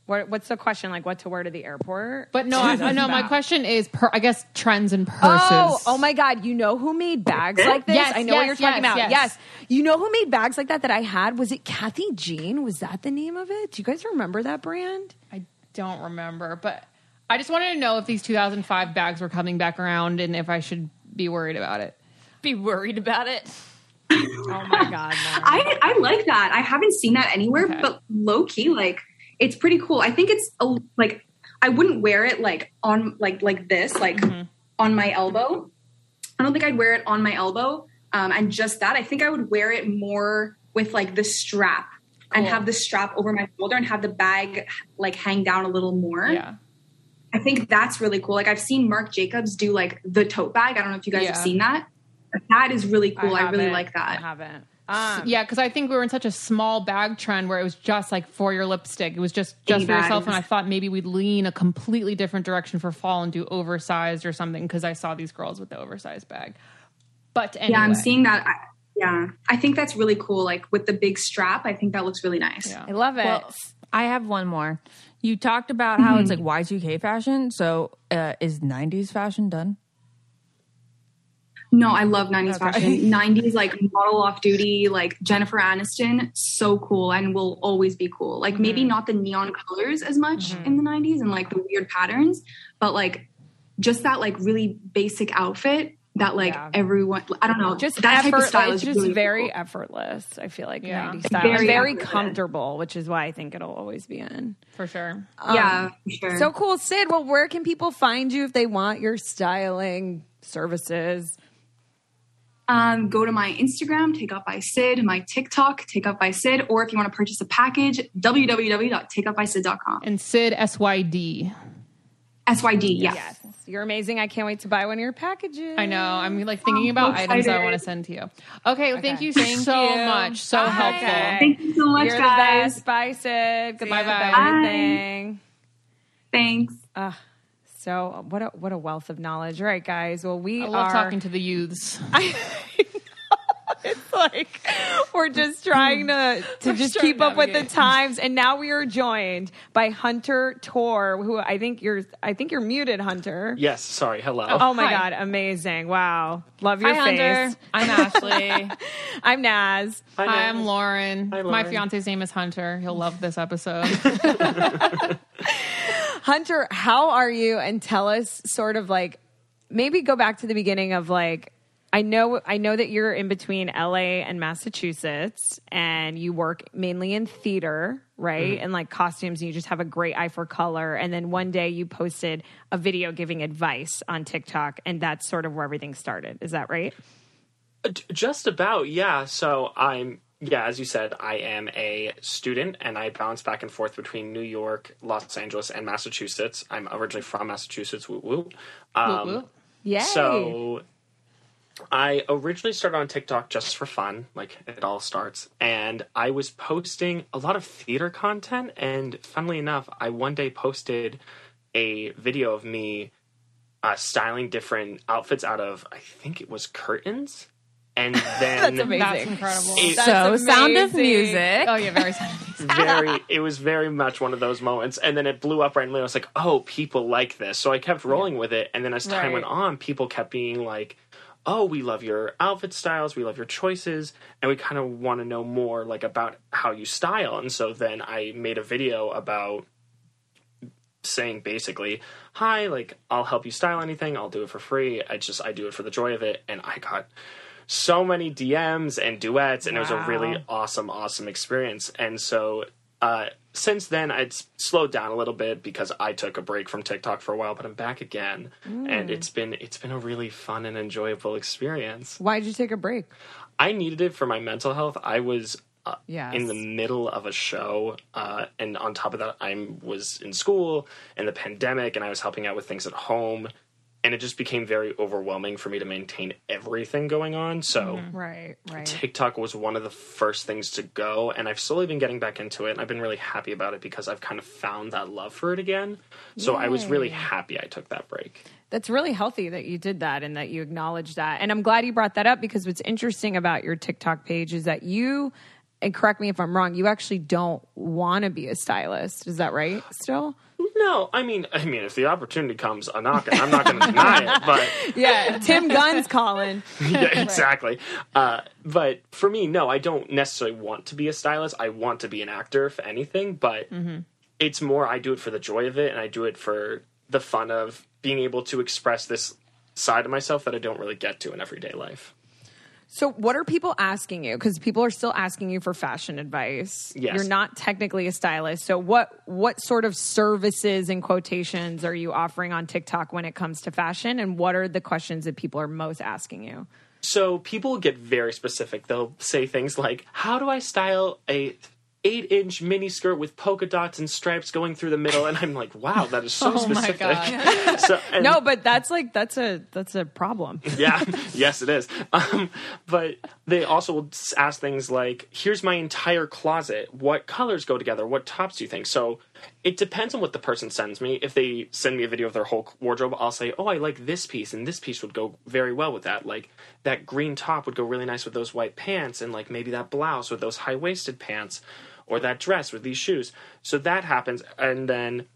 what's the question? Like what to wear to the airport? But no, I, no. My question is, per, I guess trends and purses. Oh, oh my God! You know who made bags like this? Yes, I know what you're talking yes, about. yes. Yes, you know who made bags like that that I had? Was it Kathy Jean? Was that the name of it? Do you guys remember that brand? I don't remember, but I just wanted to know if these 2005 bags were coming back around and if I should be worried about it. Be worried about it. Oh my God! no. I, I like that. I haven't seen that anywhere, Okay. but low key, like it's pretty cool. I think it's a, like I wouldn't wear it like on like like this, like on my elbow. I don't think I'd wear it on my elbow. Um, and just that, I think I would wear it more with like the strap and have the strap over my shoulder and have the bag like hang down a little more. Yeah. I think that's really cool. Like I've seen Marc Jacobs do like the tote bag. I don't know if you guys Yeah. have seen that. That is really cool. I, really haven't. like I that. haven't. Um, Yeah, because I think we were in such a small bag trend where it was just like for your lipstick. It was just just Skinny for yourself. And I thought maybe we'd lean a completely different direction for fall and do oversized or something because I saw these girls with the oversized bag. But anyway, Yeah, I'm seeing that. I, Yeah, I think that's really cool. Like with the big strap, I think that looks really nice. Yeah. I love it. Well, I have one more. You talked about how it's like Y2K fashion. So uh, is 90s fashion done? No, I love 90s fashion. 90s, like model off duty, like Jennifer Aniston, so cool and will always be cool. Like maybe mm-hmm. not the neon colors as much mm-hmm. in the 90s and like the weird patterns, but like just that like really basic outfit that like Yeah. everyone, I don't know, just that type effort, of style it's is just really very cool. effortless. I feel like Yeah. 90s style. Very Very, very comfortable, which is why I think it'll always be in. For sure. yeah, um, for sure. So cool, Syd. Well, where can people find you if they want your styling services? Um, go to my Instagram, Takeout by Syd, my TikTok, Takeout by Syd, or if you want to purchase a package, www.takeoutbysyd.com. And Sid SYD. SYD, yeah. Yes, you're amazing. I can't wait to buy one of your packages. I know. I'm like thinking about so items I want to send to you. Okay, well, thank you Thank so you. much. So Bye. helpful. Okay. Thank you so much, You're guys. the best. Bye, Sid. Goodbye, luck with Bye-bye. everything. Thanks. So what a what a wealth of knowledge. All right, guys. Well, we I love are talking to the youths. it's like we're just trying to to We're just keep to up with the times and now we are joined by hunter Torr who i think you're i think you're muted hunter Yes, sorry. Hello. oh my Hi. god amazing wow love your Hi, face Hunter. I'm Ashley. i'm naz Hi, Hi, I'm Lauren. Hi, My fiance's name is Hunter. He'll love this episode. hunter how are you and tell us sort of like maybe go back to the beginning of like I know I know that you're in between LA and Massachusetts and you work mainly in theater, right? Mm-hmm. And like costumes and you just have a great eye for color and then one day you posted a video giving advice on TikTok and that's sort of where everything started. Is that right? Just about, yeah. So I'm, yeah, as you said, I am a student and I bounce back and forth between New York, Los Angeles, and Massachusetts. I'm originally from Massachusetts, woo woo. Um, Woo woo. Yay. So I originally started on TikTok just for fun, like it all starts. And I was posting a lot of theater content. And funnily enough, I one day posted a video of me uh, styling different outfits out of, I think it was curtains. And then That's amazing. That's incredible. It- so, Sound of. Music. oh yeah, very sad. very it was very much one of those moments and then it blew up randomly i was like oh people like this so i kept rolling with it and then as time Right. went on people kept being like oh we love your outfit styles we love your choices and we kind of want to know more like about how you style and so then i made a video about saying basically hi like i'll help you style anything i'll do it for free i just i do it for the joy of it and i got so many DMs and duets, and it was a really awesome, awesome experience. And so uh, since then, I'd slowed down a little bit because I took a break from TikTok for a while, but I'm back again, and it's been it's been a really fun and enjoyable experience. Why did you take a break? I needed it for my mental health. I was uh, Yes. in the middle of a show, uh, and on top of that, I was in school and the pandemic, and I was helping out with things at home, and it just became very overwhelming for me to maintain everything going on. So. Mm-hmm. Right, right. TikTok was one of the first things to go, and I've slowly been getting back into it, and I've been really happy about it because I've kind of found that love for it again. So I was really happy I took that break. That's really healthy that you did that and that you acknowledged that. And I'm glad you brought that up because what's interesting about your TikTok page is that you, and correct me if I'm wrong, you actually don't want to be a stylist. Is that right still? No, I mean, I mean, if the opportunity comes, I'm not gonna, I'm not going to deny it, but Yeah, Tim Gunn's calling. yeah, exactly. Uh, but for me, no, I don't necessarily want to be a stylist. I want to be an actor, if anything. But it's more I do it for the joy of it, and I do it for the fun of being able to express this side of myself that I don't really get to in everyday life. So, what are people asking you? Because people are still asking you for fashion advice. Yes. You're not technically a stylist. So, what what sort of services and quotations are you offering on TikTok when it comes to fashion? And what are the questions that people are most asking you? So people get very specific. They'll say things like, "How do I style a eight-inch mini skirt with polka dots and stripes going through the middle?" And I'm like, "Wow, that is so Oh my specific." God. so, and- No, but that's like that's a that's a problem. yeah, yes, it is. Um, but they also will ask things like, "Here's my entire closet. What colors go together? What tops do you think?" So It depends on what the person sends me. If they send me a video of their whole wardrobe, I'll say, "Oh, I like this piece, and this piece would go very well with that. Like that green top would go really nice with those white pants, and like maybe that blouse with those high waisted pants, or that dress with these shoes." So that happens, and then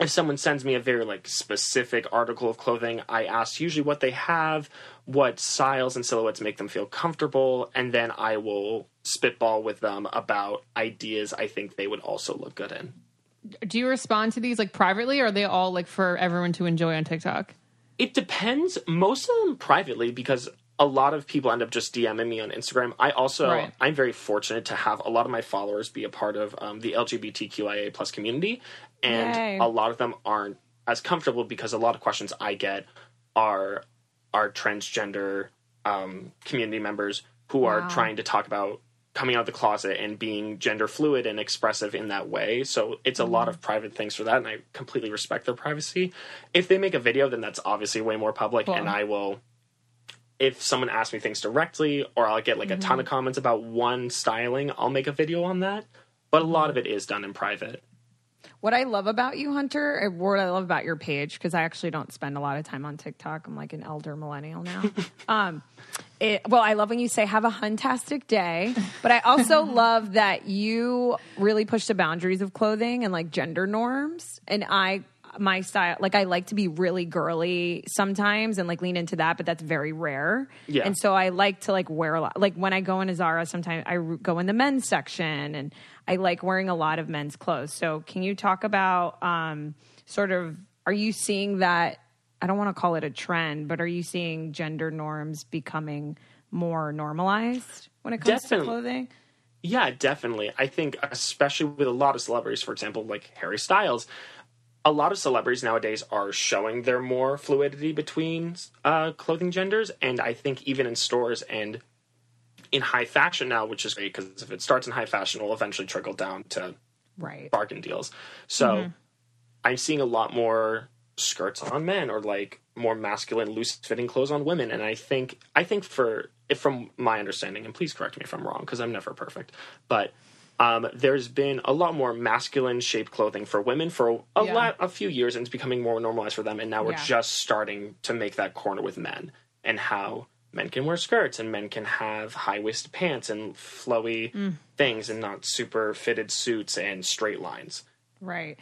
if someone sends me a very like specific article of clothing, I ask usually what they have, what styles and silhouettes make them feel comfortable, and then I will spitball with them about ideas I think they would also look good in. Do you respond to these like privately or are they all like for everyone to enjoy on TikTok? It depends. Most of them privately because a lot of people end up just DMing me on Instagram. I also Right. I'm very fortunate to have a lot of my followers be a part of um, the LGBTQIA plus community, and Yay. a lot of them aren't as comfortable because a lot of questions I get are are transgender um, community members who are trying to talk about coming out of the closet and being gender fluid and expressive in that way. So it's a lot of private things for that, and I completely respect their privacy. If they make a video, then that's obviously way more public, Cool. and I will if someone asks me things directly or I'll get like a ton of comments about one styling, I'll make a video on that. But a lot of it is done in private. What I love about you, Hunter, what I love about your page, because I actually don't spend a lot of time on TikTok. I'm like an elder millennial now. um, it, well, I love when you say "Have a huntastic day," but I also love that you really push the boundaries of clothing and like gender norms. And I, my style, like I like to be really girly sometimes and like lean into that, but that's very rare. Yeah. And so I like to like wear a lot. Like when I go into Zara, sometimes I go in the men's section, and I like wearing a lot of men's clothes. So can you talk about um, sort of? Are you seeing that? I don't want to call it a trend, but are you seeing gender norms becoming more normalized when it comes Definitely. to clothing? Yeah, definitely. I think, especially with a lot of celebrities, for example, like Harry Styles, a lot of celebrities nowadays are showing their more fluidity between uh, clothing genders. And I think even in stores and in high fashion now, which is great because if it starts in high fashion, it will eventually trickle down to Right. bargain deals. So I'm seeing a lot more skirts on men or like more masculine, loose fitting clothes on women. And I think I think for if from my understanding, and please correct me if I'm wrong because I'm never perfect, but um, there's been a lot more masculine shaped clothing for women for a Yeah. lot a few years and it's becoming more normalized for them and now we're Yeah. just starting to make that corner with men and how men can wear skirts and men can have high waisted pants and flowy things and not super fitted suits and straight lines. Right.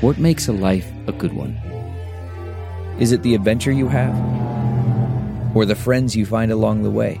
What makes a life a good one? Is it the adventure you have? Or the friends you find along the way?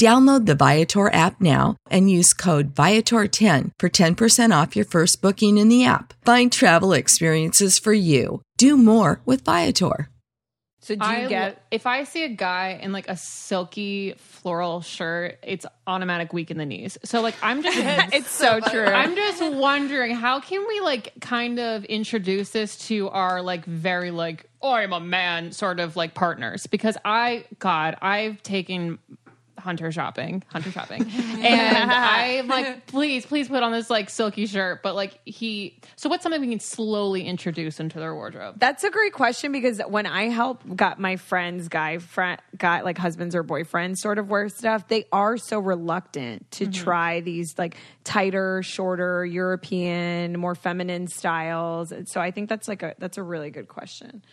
Download the Viator app now and use code Viator10 for 10% off your first booking in the app. Find travel experiences for you. Do more with Viator. So do you I get if I see a guy in like a silky floral shirt, it's automatic weak in the knees. So like I'm just It's so true. I'm just wondering how can we like kind of introduce this to our like very like oh I'm a man sort of like partners because I God I've taken hunter shopping hunter shopping and i'm like please please put on this like silky shirt but like he so what's something we can slowly introduce into their wardrobe That's a great question because when I help got my friends, guy friend, got like husbands or boyfriends sort of wear stuff, they are so reluctant to mm-hmm. try these like tighter, shorter, European, more feminine styles. So I think that's like a that's a really good question.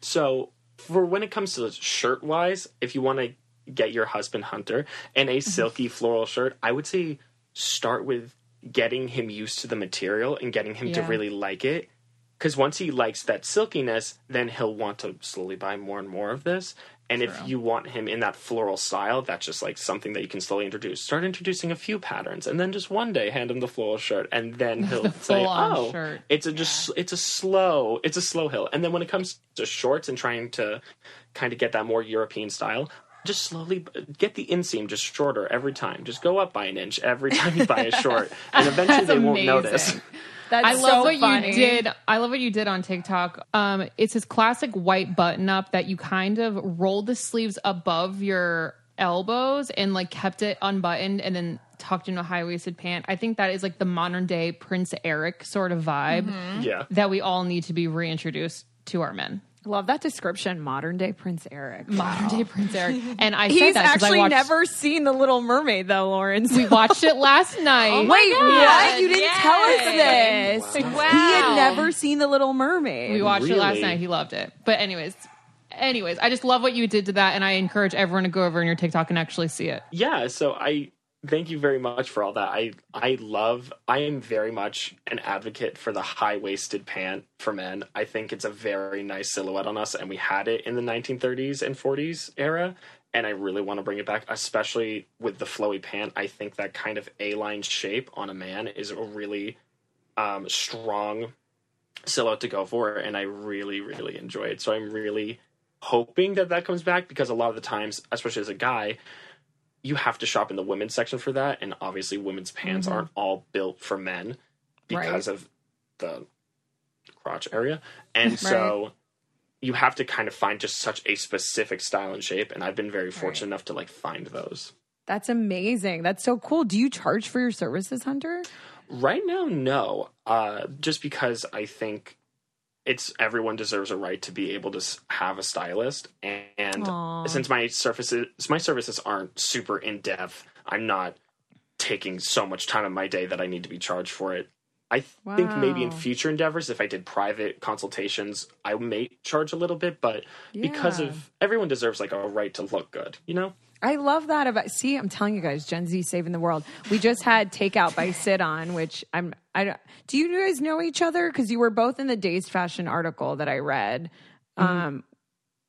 So for when it comes to shirt wise, if you want to get your husband Hunter and a mm-hmm. silky floral shirt, I would say start with getting him used to the material and getting him to really like it. Because once he likes that silkiness, then he'll want to slowly buy more and more of this. And if you want him in that floral style, that's just like something that you can slowly introduce. Start introducing a few patterns, and then just one day hand him the floral shirt, and then he'll say, "Oh, shirt. it's a just it's a slow it's a slow hill." And then when it comes to shorts and trying to kind of get that more European style, just slowly get the inseam just shorter every time. Just go up by an inch every time you buy a short, and eventually they won't notice. amazing. That's I love so what funny. you did. I love what you did on TikTok. Um, it's this classic white button up that you kind of rolled the sleeves above your elbows and like kept it unbuttoned and then tucked into a high waisted pant. I think that is like the modern day Prince Eric sort of vibe Yeah. that we all need to be reintroduced to our men. Love that description, modern day Prince Eric. Modern day Prince Eric. And I said He's that 'cause I actually watched- never seen The Little Mermaid, though, Lauren. We watched it last oh night. Wait, what? You didn't Yes. tell us this. Wow. He had never seen The Little Mermaid. We watched it last night. He loved it. But anyways, anyways, I just love what you did to that, and I encourage everyone to go over in your TikTok and actually see it. yeah so i thank you very much for all that. I i love i am very much an advocate for the high-waisted pant for men. I think it's a very nice silhouette on us and we had it in the 1930s and 40s era and i really want to bring it back especially with the flowy pant. I think that kind of a-line shape on a man is a really um, strong silhouette to go for and i really really enjoy it. So i'm really hoping that that comes back because a lot of the times especially as a guy you have to shop in the women's section for that and obviously women's pants aren't all built for men because of the crotch area and so you have to kind of find just such a specific style and shape and i've been very fortunate enough to like find those That's amazing. That's so cool. Do you charge for your services, Hunter? Right now, no. Uh, just because I think it's everyone deserves a right to be able to have a stylist, and Aw. since my services my services aren't super in depth, I'm not taking so much time in my day that I need to be charged for it. I th- think maybe in future endeavors, if I did private consultations, I may charge a little bit, but because of everyone deserves like a right to look good, you know. I love that about. See, I'm telling you guys, Gen Z saving the world. We just had Takeout by Syd On, which I'm. I don't. Do you guys know each other? Because you were both in the Dazed Fashion article that I read. Um,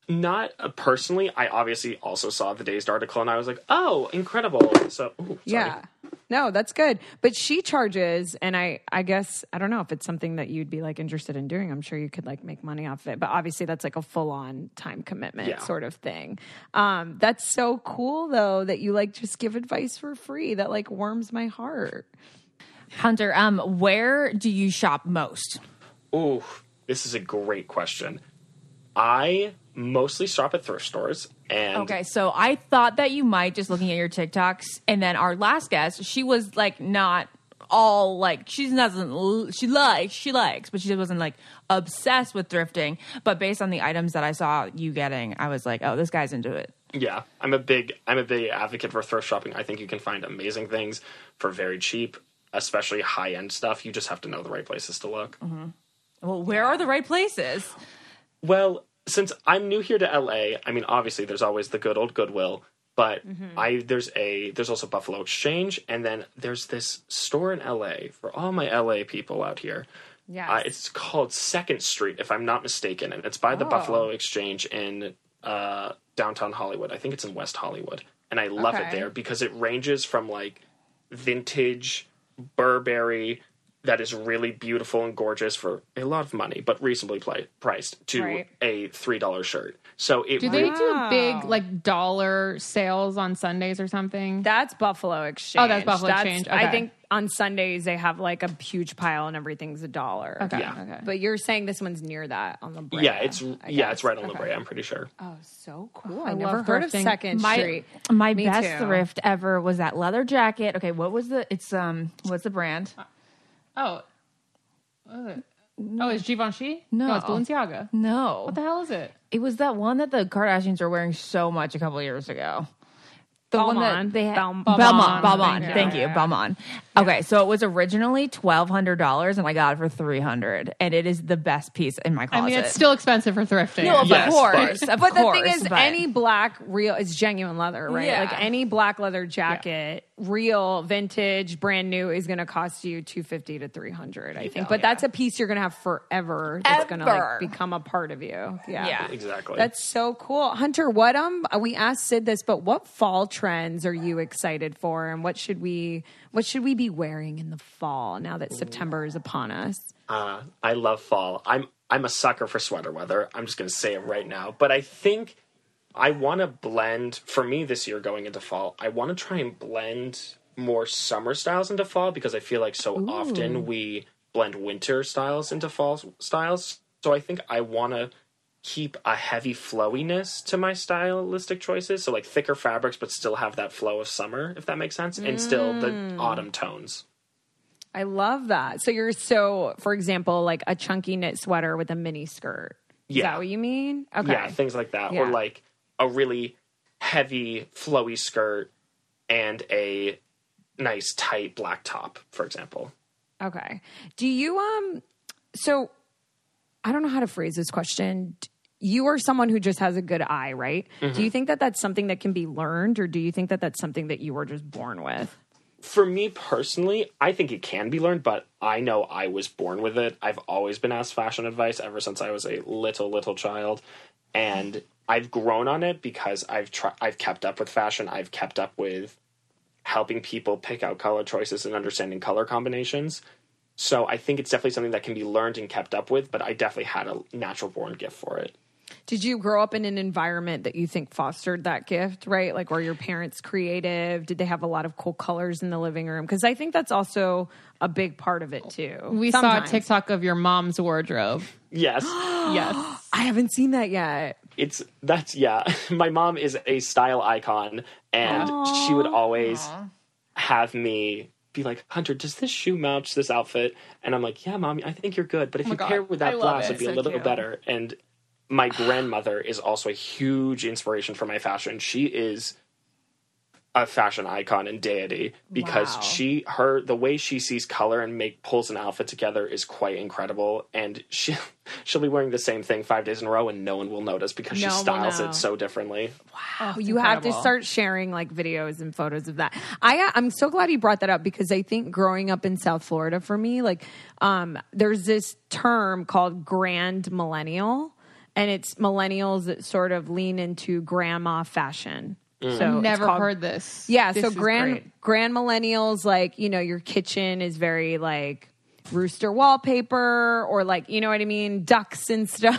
Not uh, personally. I obviously also saw the Dazed article, and I was like, "Oh, incredible!" So, ooh, sorry. yeah. No, that's good. But she charges, and I, I guess I don't know if it's something that you'd be like interested in doing. I'm sure you could like make money off of it, but obviously that's like a full on time commitment Yeah. sort of thing. Um, that's so cool though that you like just give advice for free. That like warms my heart. Hunter, um, where do you shop most? Ooh, this is a great question. I mostly shop at thrift stores, and Okay, so I thought that you might just looking at your TikToks, and then our last guest, she was like not all like she doesn't she likes she likes, but she wasn't like obsessed with thrifting. But based on the items that I saw you getting, I was like, oh, this guy's into it. yeah, I'm a big I'm a big advocate for thrift shopping. I think you can find amazing things for very cheap. especially high end stuff, you just have to know the right places to look. Mm-hmm. Well, where are the right places? Well, since I'm new here to LA, I mean, obviously there's always the good old Goodwill, but Mm-hmm. I there's a there's also Buffalo Exchange, and then there's this store in LA for all my LA people out here. Yes. Uh, it's called Second Street, if I'm not mistaken, and it's by the Oh. Buffalo Exchange in uh, downtown Hollywood. I think it's in West Hollywood, and I love it there because it ranges from like vintage Burberry that is really beautiful and gorgeous for a lot of money, but reasonably pli- priced, to Right. a three dollar shirt. So it Do they really- do big like dollar sales on Sundays or something? That's Buffalo Exchange. Oh, that's Buffalo that's, Exchange. I think on Sundays they have like a huge pile and everything's a dollar. Okay. Yeah. Okay. But you're saying this one's near that on the Brea. yeah, it's I yeah, guess. it's right on the Okay. Brea. I'm pretty sure. Oh, so cool. I I, love never heard of. Second My Street. my Me best too. thrift ever was that leather jacket. Okay, what was the? It's um, what's the brand? Oh. What is it? Oh, it's Givenchy? No. Oh, it's Balenciaga. No, What the hell is it? it was that one that the Kardashians were wearing so much a couple years ago. The one that Balmain. they had, Bal- Belmont, Balmain. Belmont. Thank Thank you. you, Yeah. Belmont. Okay, so it was originally twelve hundred dollars, and I got it for three hundred, and it is the best piece in my I closet. mean, it's still expensive for thrifting. no, of Yes, course, but- of but course. the thing is, but- any black real it's genuine leather, right? Yeah. Like any black leather jacket, real, vintage, brand new, is going to cost you two fifty to three hundred. I think, but that's a piece you're going to have forever. That's going to like become a part of you. Yeah. Yeah. Exactly. That's so cool, Hunter. What um we asked Syd this, but what fall trends are you excited for, and what should we what should we be wearing in the fall now that September is upon us? Uh, I love fall. I'm I'm a sucker for sweater weather. I'm just going to say it right now. But I think I want to blend. For me this year, going into fall, I want to try and blend more summer styles into fall because I feel like so often we blend winter styles into fall styles. So I think I want to keep a heavy flowiness to my stylistic choices. So like thicker fabrics, but still have that flow of summer, if that makes sense, and still the mm. autumn tones. I love that. So you're so, for example, like a chunky knit sweater with a mini skirt. Is Yeah. that what you mean? Okay. Yeah, things like that. Or like a really heavy, flowy skirt and a nice, tight black top, for example. Okay. Do you um so I don't know how to phrase this question. You are someone who just has a good eye, right? Do you think that that's something that can be learned or do you think that that's something that you were just born with? For me personally, I think it can be learned, but I know I was born with it. I've always been asked fashion advice ever since I was a little, little child. And I've grown on it because I've tried, I've kept up with fashion. I've kept up with helping people pick out color choices and understanding color combinations. So I think it's definitely something that can be learned and kept up with, but I definitely had a natural born gift for it. Did you grow up in an environment that you think fostered that gift, right? Like were your parents creative? Did they have a lot of cool colors in the living room? Because I think that's also a big part of it too. We Sometimes. saw a TikTok of your mom's wardrobe. Yes. yes. I haven't seen that yet. it's that's yeah my mom is a style icon and she would always have me be like hunter does this shoe match this outfit and i'm like yeah mommy i think you're good but if oh my you God. pair with that blouse it. it'd be So a little cute. better and my grandmother is also a huge inspiration for my fashion. She is a fashion icon and deity because Wow. she her the way she sees color and make pulls an outfit together is quite incredible. And she she'll be wearing the same thing five days in a row and no one will notice because she No one will styles it so differently. Oh, you have to start sharing like videos and photos of that. I I'm so glad you brought that up because I think growing up in South Florida for me, like um, there's this term called grand millennial, and it's millennials that sort of lean into grandma fashion. So it's Never called- heard this. Yeah, This so grand great. grand millennials, like you know, your kitchen is very like rooster wallpaper or like you know what I mean, ducks and stuff.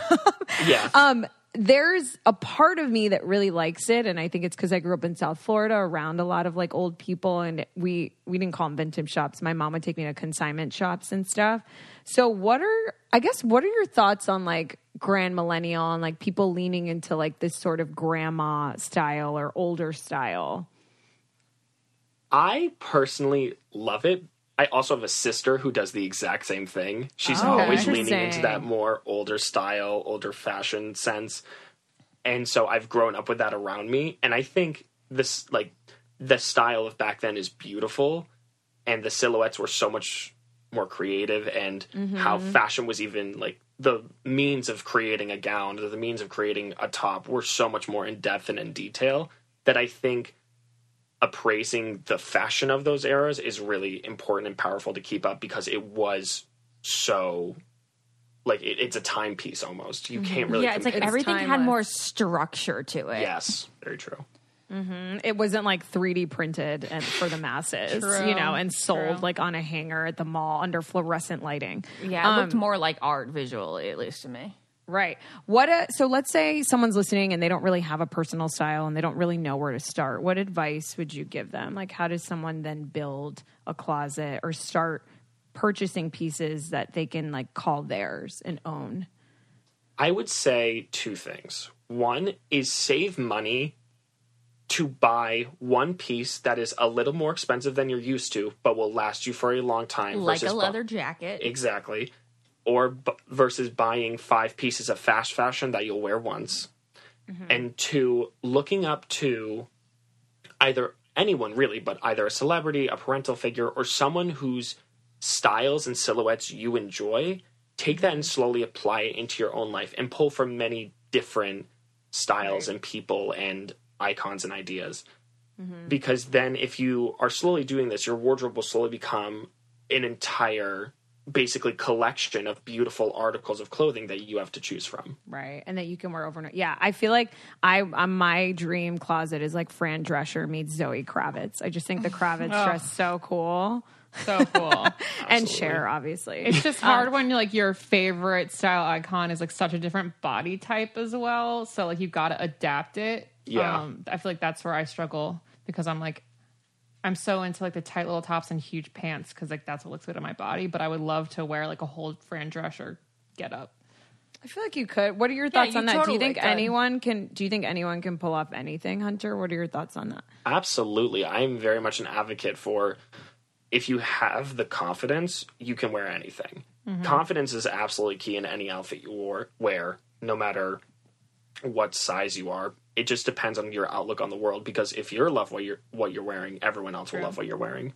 Yeah. um, there's a part of me that really likes it, and I think it's because I grew up in South Florida around a lot of like old people, and we we didn't call them vintage shops. My mom would take me to consignment shops and stuff. So, what are I guess what are your thoughts on like grand millennial and like people leaning into like this sort of grandma style or older style? I personally love it. I also have a sister who does the exact same thing. She's Oh, always leaning into that more older style, older fashion sense. And so I've grown up with that around me. And I think this, like, the style of back then is beautiful. and the silhouettes were so much more creative and how Mhm. fashion was even like the means of creating a gown or the means of creating a top were so much more in depth and in detail that I think appraising the fashion of those eras is really important and powerful to keep up because it was so like it, it's a timepiece almost. You can't really yeah, it's like compare- everything had timeless. more structure to it. Yes, very true. hmm It wasn't like 3D printed and for the masses, True, you know, and sold true. like on a hanger at the mall under fluorescent lighting. Yeah, it looked Um, more like art visually, at least to me. Right. What a, so let's say someone's listening and they don't really have a personal style and they don't really know where to start. What advice would you give them? Like how does someone then build a closet or start purchasing pieces that they can like call theirs and own? I would say two things. One is save money to buy one piece that is a little more expensive than you're used to, but will last you for a long time. Like versus a bu- leather jacket. Exactly. Or bu- versus buying five pieces of fast fashion that you'll wear once. Mm-hmm. And two, looking up to either anyone really, but either a celebrity, a parental figure, or someone whose styles and silhouettes you enjoy, take that and slowly apply it into your own life and pull from many different styles and people and icons and ideas. Mm-hmm. Because then, if you are slowly doing this, your wardrobe will slowly become an entire, basically, collection of beautiful articles of clothing that you have to choose from. Right. And that you can wear overnight. Yeah. I feel like I, uh, my dream closet is like Fran Drescher meets Zoe Kravitz. I just think the Kravitz Oh. dress so cool. So cool. and Cher, obviously. It's just hard when you're like your favorite style icon is like such a different body type as well. So like you've got to adapt it. Yeah. Um, I feel like that's where I struggle because I'm like, I'm so into like the tight little tops and huge pants because like that's what looks good on my body. But I would love to wear like a whole Fran Drescher get up. I feel like you could. What are your Yeah, thoughts you on that? do you think could. anyone can? Do you think anyone can pull off anything, Hunter? What are your thoughts on that? Absolutely. I'm very much an advocate for if you have the confidence, you can wear anything. Mhm. Confidence is absolutely key in any outfit you wore, wear, no matter what size you are. It just depends on your outlook on the world because if you love what you're what you're wearing, everyone else will love what you're wearing.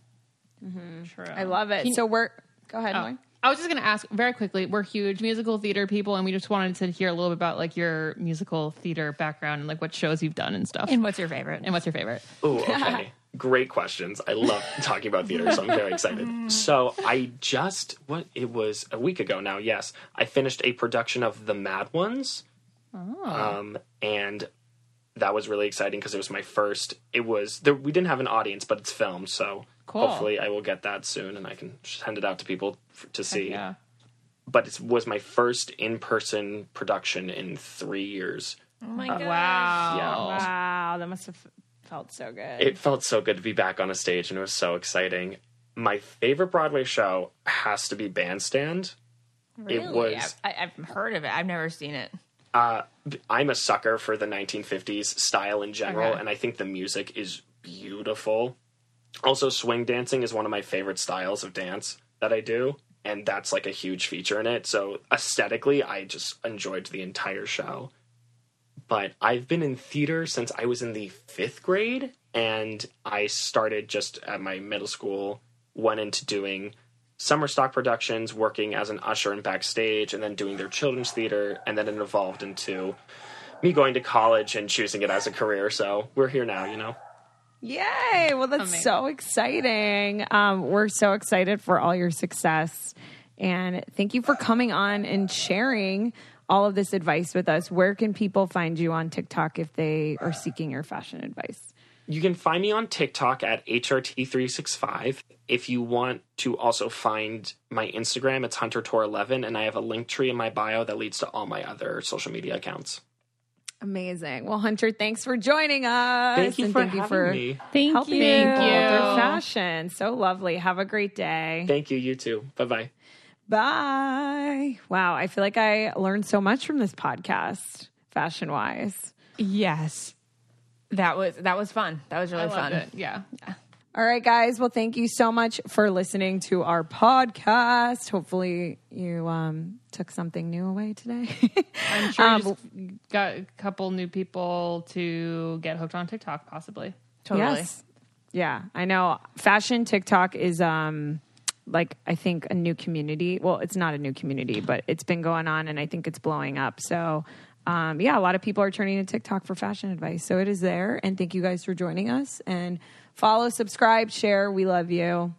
True. I love it. Can- so we're go ahead. Oh. I was just going to ask very quickly. We're huge musical theater people, and we just wanted to hear a little bit about like your musical theater background and like what shows you've done and stuff. And what's your favorite? And what's your favorite? Oh, okay. Great questions. I love talking about theater, so I'm very excited. So I just what it was a week ago now. Yes, I finished a production of The Mad Ones, Oh. um, and that was really exciting because it was my first. It was there, we didn't have an audience, but it's filmed, so Cool. hopefully I will get that soon, and I can send it out to people f- to see. yeah. But it was my first in-person production in three years. Oh my Uh, god! wow. Yeah. Wow, that must have felt so good. It felt so good to be back on a stage, and it was so exciting. My favorite Broadway show has to be Bandstand. Really? It was. I, I've heard of it. I've never seen it. Uh, I'm a sucker for the 1950s style in general, Okay. and I think the music is beautiful. Also, swing dancing is one of my favorite styles of dance that I do, and that's like a huge feature in it. So, aesthetically, I just enjoyed the entire show. But I've been in theater since I was in the fifth grade, and I started just at my middle school, went into doing summer stock productions, working as an usher and backstage, and then doing their children's theater, and then it evolved into me going to college and choosing it as a career. So we're here now, you know. Yay! Well, that's Amazing. so exciting. Um, we're so excited for all your success. And thank you for coming on and sharing all of this advice with us. Where can people find you on TikTok if they are seeking your fashion advice? You can find me on TikTok at HRT365. If you want to also find my Instagram, it's HunterTorr11, and I have a Linktree in my bio that leads to all my other social media accounts. Amazing. Well, Hunter, thanks for joining us. Thank you and for thank you having for me. Thank helping you. Thank you. fashion. So lovely. Have a great day. Thank you, you too. Bye bye. Bye. Wow. I feel like I learned so much from this podcast, fashion wise. Yes, that was that was fun. That was really I fun. loved it. Yeah. All right, guys. Well, thank you so much for listening to our podcast. Hopefully, you um, took something new away today. I'm sure Um, you just got a couple new people to get hooked on TikTok, possibly. Totally. Yes. Yeah, I know. Fashion TikTok is um like I think a new community. Well, it's not a new community, but it's been going on and I think it's blowing up. So um, yeah, a lot of people are turning to TikTok for fashion advice. So it is there. And thank you guys for joining us. And follow, subscribe, share. We love you.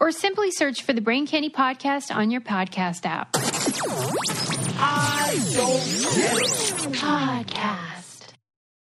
Or simply search for the Brain Candy podcast on your podcast app. I don't get it. Podcast.